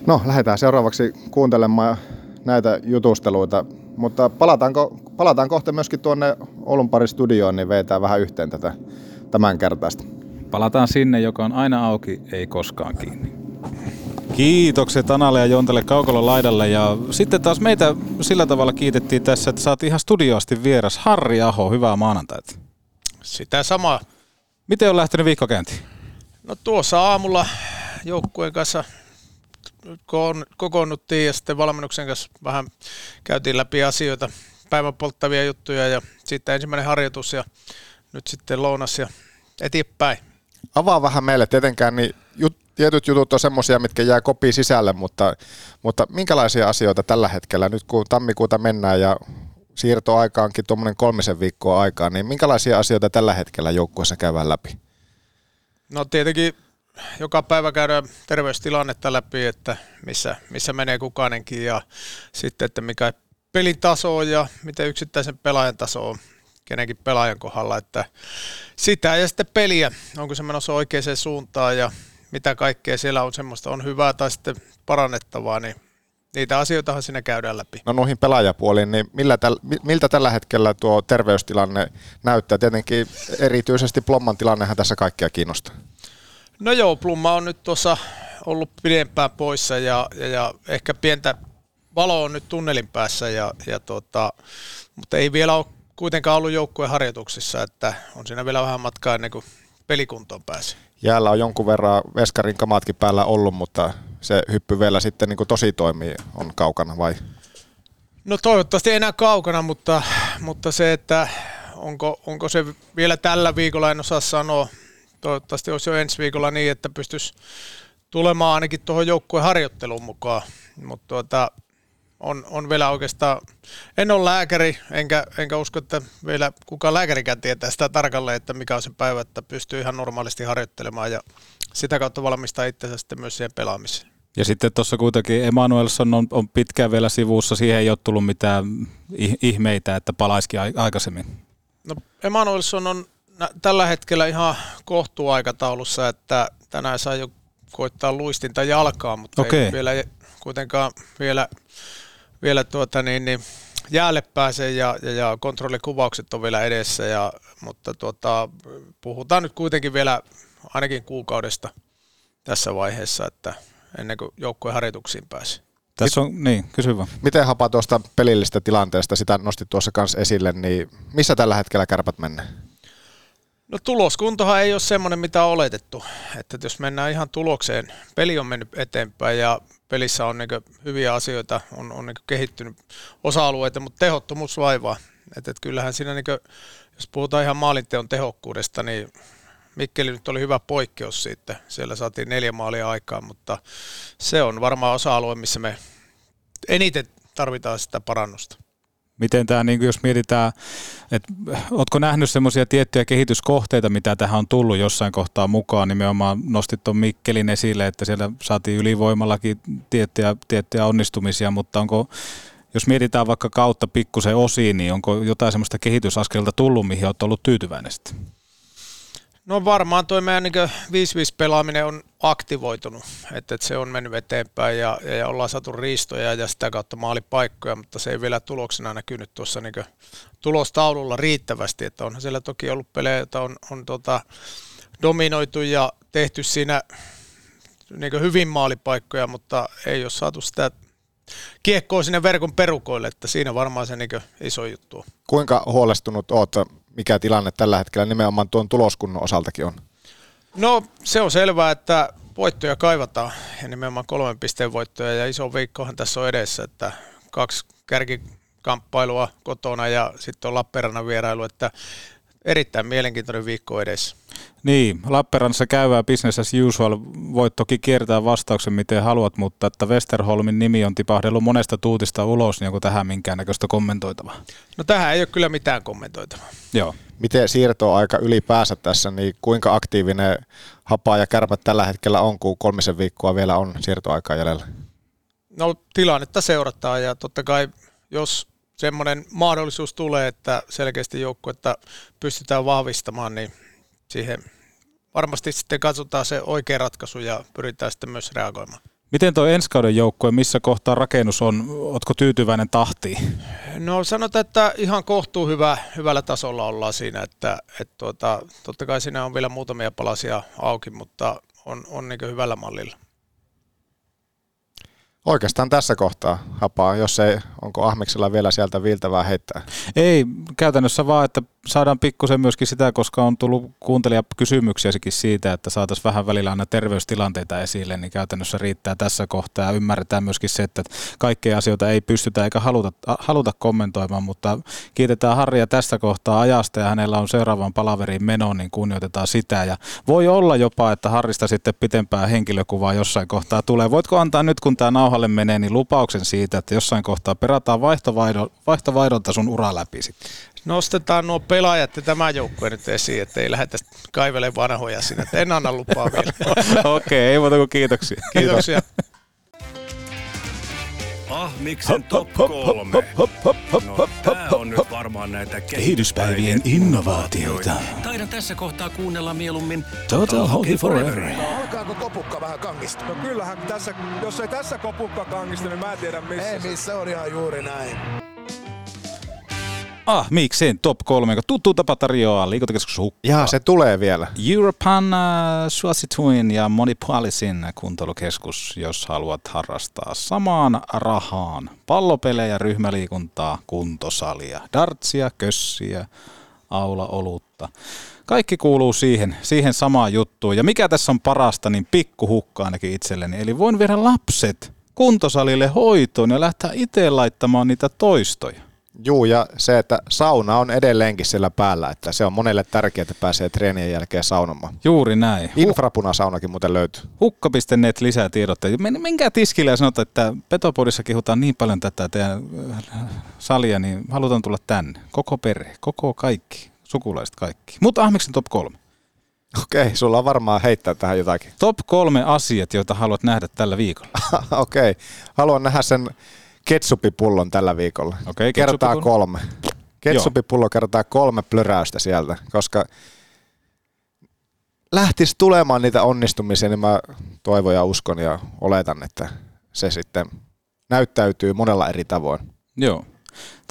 No, lähdetään seuraavaksi kuuntelemaan näitä jutusteluita, mutta palataanko, palataan kohta myöskin tuonne Oulun pari studioon, niin veetään vähän yhteen tätä tämän kertaista. Palataan sinne, joka on aina auki, ei koskaan kiinni. Kiitokset Analle ja Jontalle Kaukolon laidalle ja sitten taas meitä sillä tavalla kiitettiin tässä, että saatiin ihan studioasti vieras Harri Aho, hyvää maanantaita. Sitä samaa. Miten on lähtenyt viikkokäynti? No tuossa aamulla joukkueen kanssa kokoonnuttiin ja sitten valmennuksen kanssa vähän käytiin läpi asioita, päivän polttavia juttuja ja sitten ensimmäinen harjoitus ja nyt sitten lounas ja eteenpäin. Avaa vähän meille, tietenkään niin jut, tietyt jutut on semmoisia, mitkä jää kopiin sisälle, mutta, mutta minkälaisia asioita tällä hetkellä, nyt kun tammikuuta mennään ja siirtoaikaankin tuommoinen kolmisen viikkoa aikaa, niin minkälaisia asioita tällä hetkellä joukkueessa käydään läpi? No tietenkin joka päivä käydään terveystilannetta läpi, että missä, missä menee kukainenkin ja sitten, että mikä pelin taso on ja miten yksittäisen pelaajan taso on kenenkin pelaajan kohdalla, että sitä ja sitten peliä, onko se menossa oikeaan suuntaan ja mitä kaikkea siellä on semmoista on hyvää tai sitten parannettavaa, niin niitä asioitahan siinä käydään läpi. No noihin pelaajapuoliin, niin millä täl, miltä tällä hetkellä tuo terveystilanne näyttää? Tietenkin erityisesti Plomman tilannehan tässä kaikkia kiinnostaa. No joo, Plumma on nyt tuossa ollut pidempään poissa ja, ja, ja ehkä pientä valo on nyt tunnelin päässä, ja, ja tota, mutta ei vielä ole kuitenkaan ollut joukkueen harjoituksissa, että on siinä vielä vähän matkaa ennen kuin pelikuntoon pääsee. Jäällä on jonkun verran veskarin kamaatkin päällä ollut, mutta se hyppy vielä sitten niin tosi toimii, on kaukana vai? No toivottavasti enää kaukana, mutta, mutta se, että onko, onko se vielä tällä viikolla, en osaa sanoa. Toivottavasti olisi jo ensi viikolla niin, että pystyisi tulemaan ainakin tuohon joukkueen harjoitteluun mukaan. Mutta tuota, on, on vielä oikeastaan, en ole lääkäri, enkä, enkä usko, että vielä kukaan lääkärikään tietää sitä tarkalleen, että mikä on se päivä, että pystyy ihan normaalisti harjoittelemaan ja sitä kautta valmistaa itsensä sitten myös siihen pelaamiseen. Ja sitten tuossa kuitenkin Emanuelson on, on pitkään vielä sivussa, siihen ei ole tullut mitään ihmeitä, että palaisikin aikaisemmin. No Emanuelson on tällä hetkellä ihan kohtuaikataulussa, että tänään saa jo koittaa luistinta jalkaa, mutta okay. ei vielä kuitenkaan vielä vielä tuota niin, niin jäälle pääsee ja, ja, ja kontrollikuvaukset on vielä edessä, ja, mutta tuota, puhutaan nyt kuitenkin vielä ainakin kuukaudesta tässä vaiheessa, että ennen kuin joukkueen harjoituksiin pääsee. Tässä on, niin, kysy vaan. Miten hapa tuosta pelillistä tilanteesta, sitä nosti tuossa kanssa esille, niin missä tällä hetkellä kärpät mennään? No tuloskuntohan ei ole semmoinen, mitä on oletettu. Että jos mennään ihan tulokseen, peli on mennyt eteenpäin ja pelissä on niin hyviä asioita, on, on niin kehittynyt osa-alueita, mutta tehottomuus vaivaa. Että et kyllähän siinä, niin kuin, jos puhutaan ihan maalinteon tehokkuudesta, niin Mikkeli nyt oli hyvä poikkeus siitä. Siellä saatiin neljä maalia aikaan, mutta se on varmaan osa-alue, missä me eniten tarvitaan sitä parannusta. Miten tämä, niin jos mietitään, että oletko nähnyt semmoisia tiettyjä kehityskohteita, mitä tähän on tullut jossain kohtaa mukaan, nimenomaan nostit tuon Mikkelin esille, että siellä saatiin ylivoimallakin tiettyjä, tiettyjä onnistumisia, mutta onko, jos mietitään vaikka kautta pikkusen osiin, niin onko jotain semmoista kehitysaskelta tullut, mihin olet ollut tyytyväinen sitten? No varmaan tuo meidän niin 5-5 pelaaminen on aktivoitunut, että, että se on mennyt eteenpäin ja, ja ollaan saatu riistoja ja sitä kautta maalipaikkoja, mutta se ei vielä tuloksena näkynyt tuossa niin tulostaululla riittävästi, että onhan siellä toki ollut pelejä, joita on, on tota, dominoitu ja tehty siinä niin hyvin maalipaikkoja, mutta ei ole saatu sitä kiekkoa sinne verkon perukoille, että siinä varmaan se niin iso juttu Kuinka huolestunut oot mikä tilanne tällä hetkellä nimenomaan tuon tuloskunnon osaltakin on? No se on selvää, että voittoja kaivataan ja nimenomaan kolmen pisteen voittoja ja iso viikkohan tässä on edessä, että kaksi kärkikamppailua kotona ja sitten on Lappeenrannan vierailu, että erittäin mielenkiintoinen viikko edessä. Niin, Lappeenrannassa käyvää business as usual. Voit toki kiertää vastauksen miten haluat, mutta että Westerholmin nimi on tipahdellut monesta tuutista ulos, niin onko tähän minkäännäköistä kommentoitavaa? No tähän ei ole kyllä mitään kommentoitavaa. Joo. Miten siirtoaika ylipäänsä tässä, niin kuinka aktiivinen hapa ja kärpät tällä hetkellä on, kun kolmisen viikkoa vielä on siirtoaikaa jäljellä? No tilannetta seurataan ja totta kai jos semmoinen mahdollisuus tulee, että selkeästi joukkuetta pystytään vahvistamaan, niin siihen varmasti sitten katsotaan se oikea ratkaisu ja pyritään sitten myös reagoimaan. Miten tuo ensi kauden joukkue, missä kohtaa rakennus on, ootko tyytyväinen tahtiin? No sanotaan, että ihan kohtuu hyvä, hyvällä tasolla ollaan siinä, että, että tuota, totta kai siinä on vielä muutamia palasia auki, mutta on, on niin hyvällä mallilla. Oikeastaan tässä kohtaa hapaa, jos ei, onko Ahmiksella vielä sieltä viiltävää heittää? Ei, käytännössä vaan, että saadaan pikkusen myöskin sitä, koska on tullut kuuntelijakysymyksiäkin siitä, että saataisiin vähän välillä aina terveystilanteita esille, niin käytännössä riittää tässä kohtaa ymmärretään myöskin se, että kaikkea asioita ei pystytä eikä haluta, haluta kommentoimaan, mutta kiitetään Harria tästä kohtaa ajasta ja hänellä on seuraavan palaveriin meno, niin kunnioitetaan sitä ja voi olla jopa, että Harrista sitten pitempää henkilökuvaa jossain kohtaa tulee. Voitko antaa nyt, kun tämä nauhalle menee, niin lupauksen siitä, että jossain kohtaa perataan vaihtovaihdolta sun ura läpi sitten? Nostetaan nuo pelaajat ja tämä joukkue nyt esiin, että ei lähdetä kaivelemaan vanhoja sinne. Että en anna lupaa vielä. Okei, okay, ei muuta kuin kiitoksia. Kiitoksia. Ah, miksen top kolme? No, tää on nyt varmaan näitä kehityspäivien innovaatioita. Taidan tässä kohtaa kuunnella mieluummin Total Hockey Forever. No, alkaako kopukka vähän kangista? No kyllähän tässä, jos ei tässä kopukka kangista, niin mä en tiedä missä. Ei missä, on ihan juuri näin. Ah, miksei top kolme, tuttu tapa tarjoaa liikuntakeskus hukkaa. Jaa, se tulee vielä. European uh, suosituin ja monipuolisin kuntoilukeskus, jos haluat harrastaa samaan rahaan. Pallopelejä, ryhmäliikuntaa, kuntosalia, dartsia, kössiä, aula-olutta. Kaikki kuuluu siihen, siihen samaan juttuun. Ja mikä tässä on parasta, niin pikkuhukka ainakin itselleni. Eli voin viedä lapset kuntosalille hoitoon ja lähteä itse laittamaan niitä toistoja. Juu, ja se, että sauna on edelleenkin siellä päällä, että se on monelle tärkeää, että pääsee treenien jälkeen saunomaan. Juuri näin. Infrapuna-saunakin muuten löytyy. Hukka.net lisää tiedotteita. Menkää tiskille ja sanotaan, että Petopodissa kehutaan niin paljon tätä teidän äh, salia, niin halutaan tulla tänne. Koko perhe, koko kaikki, sukulaiset kaikki. Mutta Ahmeksen top kolme. Okei, sulla on varmaan heittää tähän jotakin. Top kolme asiat, joita haluat nähdä tällä viikolla. Okei, haluan nähdä sen ketsupipullon tällä viikolla. Okay, kertaa kolme. Ketsupipullo kertaa kolme plöräystä sieltä, koska lähtisi tulemaan niitä onnistumisia, niin mä toivon ja uskon ja oletan, että se sitten näyttäytyy monella eri tavoin. Joo,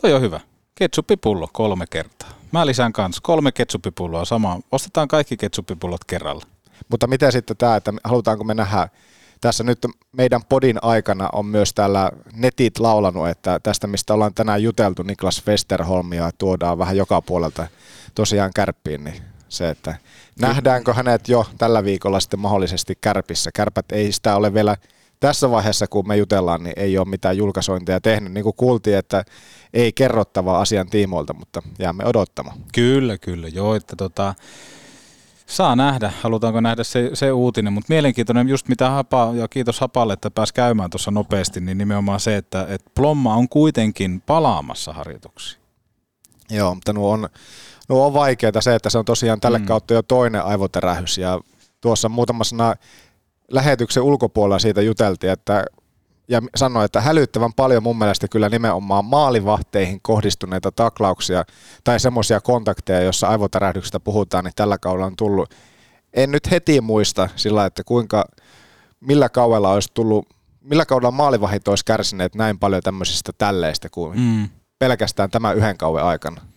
toi on hyvä. Ketsupipullo kolme kertaa. Mä lisään kanssa kolme ketsupipulloa samaan. Ostetaan kaikki ketsupipullot kerralla. Mutta mitä sitten tämä, että halutaanko me nähdä tässä nyt meidän podin aikana on myös täällä netit laulanut, että tästä mistä ollaan tänään juteltu, Niklas Westerholmia tuodaan vähän joka puolelta tosiaan kärppiin, niin se, että nähdäänkö hänet jo tällä viikolla sitten mahdollisesti kärpissä. Kärpät ei sitä ole vielä tässä vaiheessa, kun me jutellaan, niin ei ole mitään julkaisointia tehnyt. Niin kuin kuultiin, että ei kerrottavaa asian tiimoilta, mutta jäämme odottamaan. Kyllä, kyllä. Joo, että tota, Saa nähdä, halutaanko nähdä se, se uutinen, mutta mielenkiintoinen just mitä Hapa, ja kiitos Hapalle, että pääsi käymään tuossa nopeasti, niin nimenomaan se, että, että Plomma on kuitenkin palaamassa harjoituksiin. Joo, mutta nuo on, nuo on vaikeita se, että se on tosiaan tällä mm. kautta jo toinen aivoterähys, ja tuossa muutamassa lähetyksen ulkopuolella siitä juteltiin, että ja sanoi, että hälyttävän paljon mun mielestä kyllä nimenomaan maalivahteihin kohdistuneita taklauksia tai semmoisia kontakteja, jossa aivotärähdyksestä puhutaan, niin tällä kaudella on tullut. En nyt heti muista sillä, että kuinka, millä kaudella olisi tullut, millä kaudella maalivahit olisi kärsineet näin paljon tämmöisistä tälleistä kuin mm. pelkästään tämän yhden kauden aikana.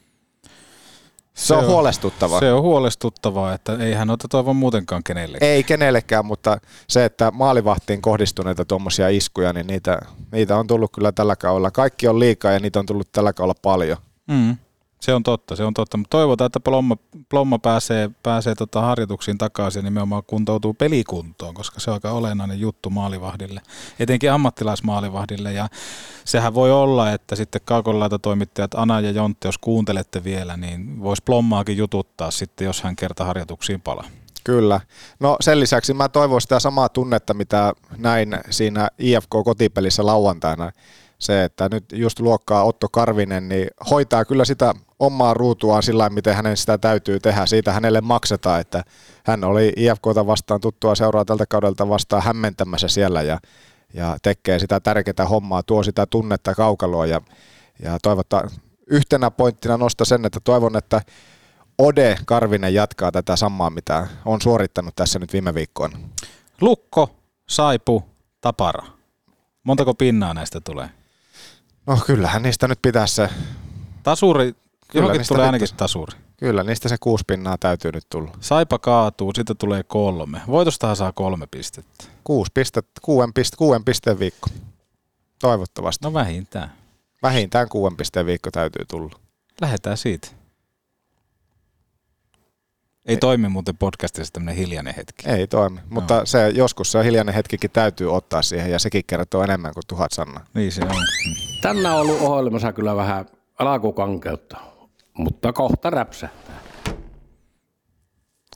Se, se on, on huolestuttavaa. Se on huolestuttavaa, että eihän ota toivon muutenkaan kenellekään. Ei kenellekään, mutta se, että maalivahtiin kohdistuneita tuommoisia iskuja, niin niitä, niitä on tullut kyllä tällä kaudella. Kaikki on liikaa ja niitä on tullut tällä kaudella paljon. Mm. Se on totta, se on totta. Mutta toivotaan, että Plomma, Plomma pääsee, pääsee tota harjoituksiin takaisin ja nimenomaan kuntoutuu pelikuntoon, koska se on aika olennainen juttu maalivahdille, etenkin ammattilaismaalivahdille. Ja sehän voi olla, että sitten kaukolaita toimittajat Ana ja Jontti, jos kuuntelette vielä, niin voisi Plommaakin jututtaa sitten, jos hän kerta harjoituksiin palaa. Kyllä. No sen lisäksi mä toivon sitä samaa tunnetta, mitä näin siinä IFK-kotipelissä lauantaina se, että nyt just luokkaa Otto Karvinen, niin hoitaa kyllä sitä omaa ruutuaan sillä miten hänen sitä täytyy tehdä. Siitä hänelle maksetaan, että hän oli IFKta vastaan tuttua seuraa tältä kaudelta vastaan hämmentämässä siellä ja, ja tekee sitä tärkeää hommaa, tuo sitä tunnetta kaukaloa ja, ja toivottaa yhtenä pointtina nosta sen, että toivon, että Ode Karvinen jatkaa tätä samaa, mitä on suorittanut tässä nyt viime viikkoina. Lukko, Saipu, Tapara. Montako pinnaa näistä tulee? No kyllähän niistä nyt pitäisi se... Tasuri, johonkin niistä tulee nyt- ainakin tasuri. Kyllä, niistä se kuusi pinnaa täytyy nyt tulla. Saipa kaatuu, siitä tulee kolme. Voitostahan saa kolme pistettä. Kuusi pistettä, kuuden, piste, kuuden pisteen viikko. Toivottavasti. No vähintään. Vähintään kuuden pisteen viikko täytyy tulla. Lähdetään siitä. Ei toimi muuten podcastissa tämmöinen hiljainen hetki. Ei toimi, mutta se, joskus se hiljainen hetkikin täytyy ottaa siihen ja sekin kertoo enemmän kuin tuhat sanaa. Niin se on. Tänään on ollut ohjelmassa kyllä vähän alkukankeutta, mutta kohta räpsähtää.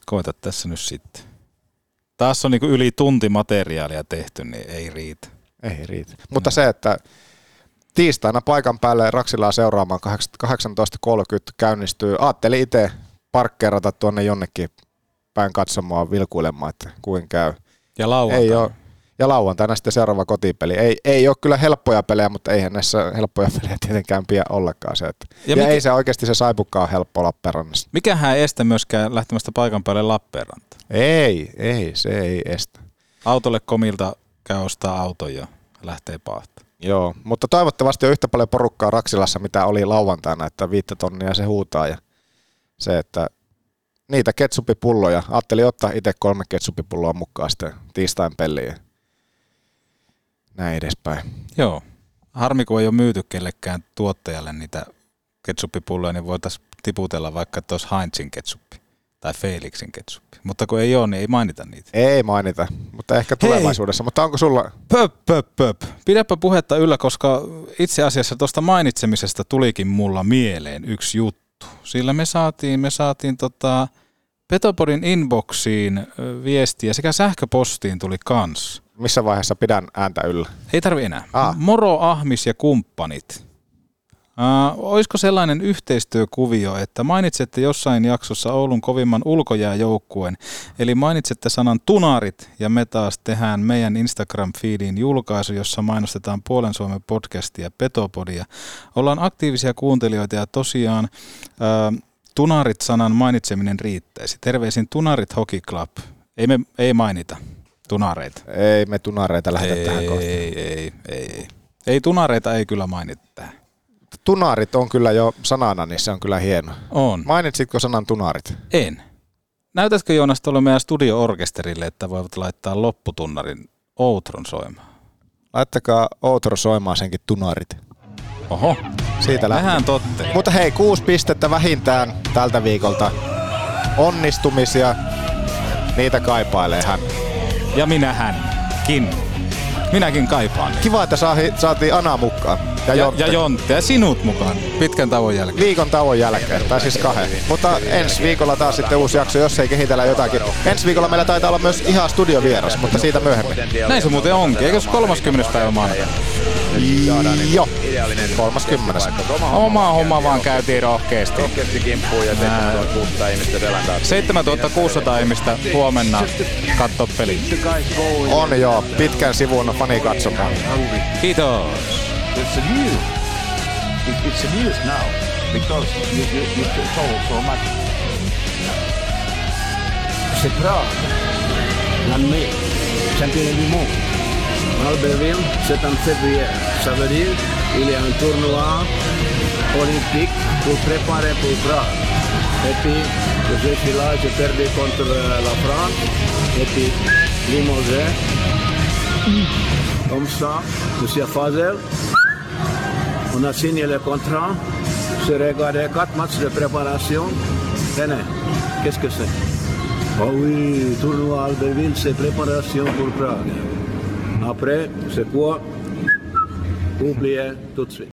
Koita tässä nyt sitten. Taas on niin yli tunti materiaalia tehty, niin ei riitä. Ei riitä. Mutta se, että tiistaina paikan päälle Raksilaa seuraamaan 18.30 käynnistyy. Ajattelin itse parkkeerata tuonne jonnekin päin katsomaan vilkuilemaan, että kuin käy. Ja lauantaina. Ei ole, ja lauantaina sitten seuraava kotipeli. Ei, ei ole kyllä helppoja pelejä, mutta eihän näissä helppoja pelejä tietenkään pidä ollakaan se. Että. Ja, Ja mikä- ei se oikeasti se saipukka ole helppo Lappeenrannassa. Mikähän ei estä myöskään lähtemästä paikan päälle Lappeenrantaan. Ei, ei, se ei estä. Autolle komilta käy ostaa auton ja lähtee paahtaa. Joo, mutta toivottavasti on yhtä paljon porukkaa Raksilassa, mitä oli lauantaina, että viittä tonnia se huutaa ja se, että niitä ketsupipulloja, ajattelin ottaa itse kolme ketsupipulloa mukaan sitten tiistain peliin näin edespäin. Joo. Harmi, kun ei ole myyty kellekään tuottajalle niitä ketsuppipulloja, niin voitaisiin tiputella vaikka, olisi Heinzin ketsuppi tai Felixin ketsuppi. Mutta kun ei ole, niin ei mainita niitä. Ei mainita, mutta ehkä tulevaisuudessa. Mutta onko sulla... Pöp, pöp, pöp. Pidäpä puhetta yllä, koska itse asiassa tuosta mainitsemisesta tulikin mulla mieleen yksi juttu. Sillä me saatiin, me saatiin tota Petopodin inboxiin viestiä sekä sähköpostiin tuli kans. Missä vaiheessa pidän ääntä yllä? Ei tarvi enää. Ah. Moro Ahmis ja kumppanit. Uh, olisiko sellainen yhteistyökuvio, että mainitsette jossain jaksossa Oulun kovimman ulkojääjoukkueen, eli mainitsette sanan tunarit ja me taas tehdään meidän Instagram-feediin julkaisu, jossa mainostetaan Puolen Suomen podcastia Petopodia. Ollaan aktiivisia kuuntelijoita ja tosiaan uh, tunarit-sanan mainitseminen riittäisi. Terveisin Tunarit Hockey Club. Ei, me, ei mainita tunareita. Ei me tunareita lähdetä ei, tähän kohtaan. Ei, ei, ei, ei. Ei tunareita ei kyllä mainita tähän. Tunarit on kyllä jo sanana, niin se on kyllä hieno. On. Mainitsitko sanan tunarit? En. Näytätkö Joonas tuolle meidän studio-orkesterille, että voivat laittaa lopputunnarin outron soimaan? Laittakaa Outro soimaan senkin tunarit. Oho. Siitä lähtee. Vähän totte. Mutta hei, kuusi pistettä vähintään tältä viikolta. Onnistumisia, niitä kaipailee hän. Ja minä hänkin. Minäkin kaipaan. niitä. Kiva, että saahi, saatiin Ana mukaan. Ja, Ja, Jontte. ja Jontte ja sinut mukaan pitkän tauon jälkeen. Viikon tauon jälkeen, tai siis kahden. Mutta ensi viikolla taas sitten uusi jakso, jos ei kehitellä jotakin. Ensi viikolla meillä taitaa olla myös ihan studiovieras, mutta siitä myöhemmin. Näin se muuten onkin. Eikö se 30. päivä maanantai? Joo, 30. Oma homma vaan käytiin rohkeasti. Rohkeasti kimppuun ja 7600 ihmistä selän taakse. 7600 ihmistä huomenna katso peli. On joo, pitkän sivun fani katsomaan. Kiitos. It's a news. It, it's a news now because you, you, you told so much. C'est Prague, l'année, championnat du monde. Albertville, c'est en février. Ça veut dire qu'il y a un tournoi olympique pour préparer pour Prague. Et puis, je suis là, j'ai perdu contre euh, la France. Et puis, Limogé. Comme ça, Monsieur Fazel, on a signé le contrat. J'ai regardé quatre matchs de préparation. Tenez, qu'est-ce que c'est? Oh oui, tournoi Albertville, c'est préparation pour Prague. Après, c'est quoi Oubliez tout de suite.